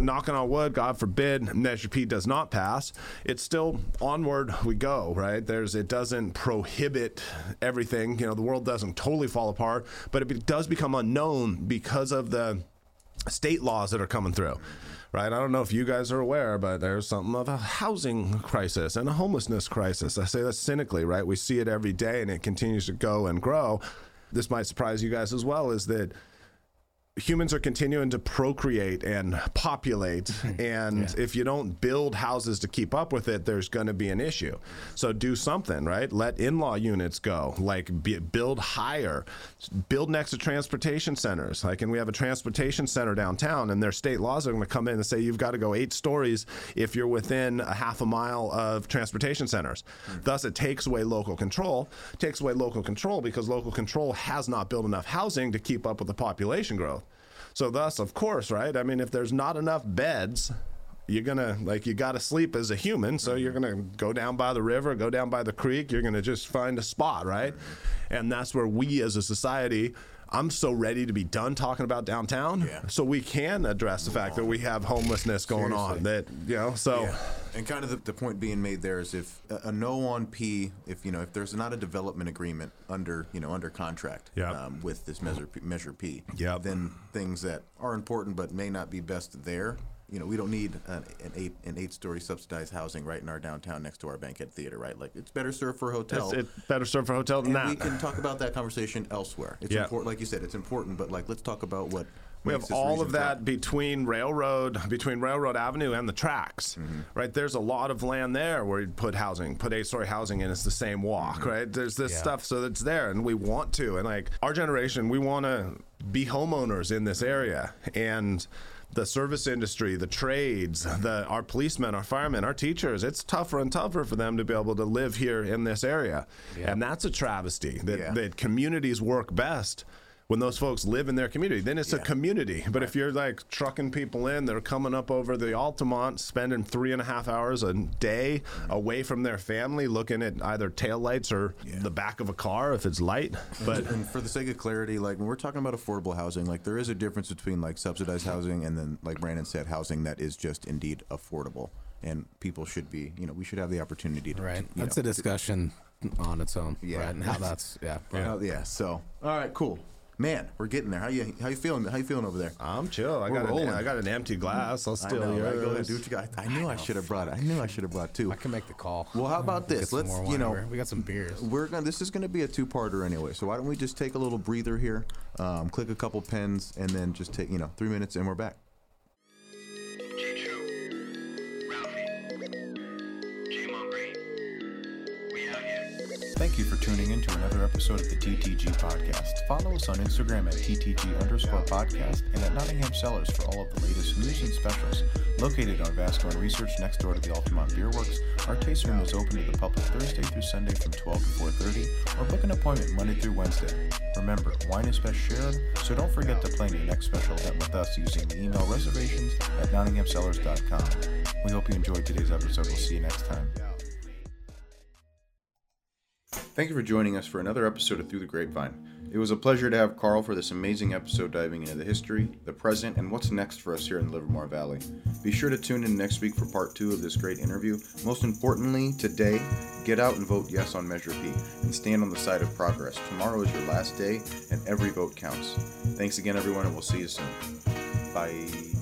knocking on wood, God forbid, Measure P does not pass. It's still onward we go, right? There's it doesn't prohibit everything. You know, the world doesn't totally fall apart, but it does become unknown because of the Uh, state laws that are coming through. Right, I don't know if you guys are aware, but there's something of a housing crisis and a homelessness crisis. I say that cynically, right? We see it every day, and it continues to go and grow. This might surprise you guys as well. Is that humans are continuing to procreate and populate <laughs> and if you don't build houses to keep up with it there's going to be an issue. So do something right? Let in-law units go like be, build higher build next to transportation centers. Like and we have a transportation center downtown and their state laws are going to come in and say you've got to go eight stories if you're within a half a mile of transportation centers. Hmm. Thus it takes away local control takes away local control because local control has not built enough housing to keep up with the population growth so thus, of course, right? I mean, if there's not enough beds, you're gonna like you got to sleep as a human, so you're gonna go down by the river, go down by the creek. You're gonna just find a spot, right? And that's where we, as a society. I'm so ready to be done talking about downtown, Yeah. so we can address the fact that we have homelessness going on. That you know, so Yeah. And kind of the, the point being made there is if a, a no on P, if you know, if there's not a development agreement under you know under contract Yeah. um, with this measure P, measure P, Yep. then things that are important but may not be best there. You know, we don't need an, an eight an eight story subsidized housing right in our downtown next to our Bankhead Theater, right? Like it's better served for a hotel. it's, it's better served for a hotel than and we can talk about that conversation elsewhere. It's Yeah. important, like you said, it's important. But like, let's talk about what We have all of that thrive. between railroad, <laughs> between Railroad Avenue and the tracks, Mm-hmm. right? There's a lot of land there where you put housing, put eight-story housing, and it's the same walk, Mm-hmm. right? There's this Yeah. stuff, so it's there, and we want to, and like our generation, we want to be homeowners in this area, and the service industry, the trades, the our policemen, our firemen, our teachers, it's tougher and tougher for them to be able to live here in this area, and that's a travesty that Yeah. that communities work best when those folks live in their community. Then it's a community. But if you're like trucking people in, they're coming up over the Altamont, spending three and a half hours a day away from their family, looking at either taillights or the back of a car if it's light. But and for the sake of clarity, like when we're talking about affordable housing, like there is a difference between like subsidized housing and then, like Brandon said, housing that is just indeed affordable. And people should be, you know, we should have the opportunity to, Right. to, That's know, a discussion on its own. Yeah. Right. And how that's yeah. Yeah. yeah. So, all right, cool, man, we're getting there. How you how you feeling? How you feeling over there? I'm chill. I We're got rolling. an, I got an empty glass. I'll I steal know, right? Go do what you got. I knew I should have brought it. I knew I should have brought two. I can make the call. Well, how about this? Let's, you know, we got some beers. we're gonna. This is gonna be a two-parter anyway. So why don't we just take a little breather here, um, click a couple pens, and then just take you know three minutes, and we're back. Thank you for tuning in to another episode of the TTG Podcast. Follow us on Instagram at TTG underscore podcast and at Nottingham Cellars for all of the latest news and specials. Located on Vasco and Research next door to the Altamont Beer Works, our taste room is open to the public Thursday through Sunday from 12 to 4.30 or book an appointment Monday through Wednesday. Remember, wine is best shared, so don't forget to plan your next special event with us using the email reservations at nottinghamcellars.com. We hope you enjoyed today's episode. We'll see you next time. Thank you for joining us for another episode of Through the Grapevine. It was a pleasure to have Karl for this amazing episode diving into the history, the present, and what's next for us here in the Livermore Valley. Be sure to tune in next week for part two of this great interview. Most importantly, today, get out and vote yes on Measure P and stand on the side of progress. Tomorrow is your last day, and every vote counts. Thanks again, everyone, and we'll see you soon. Bye.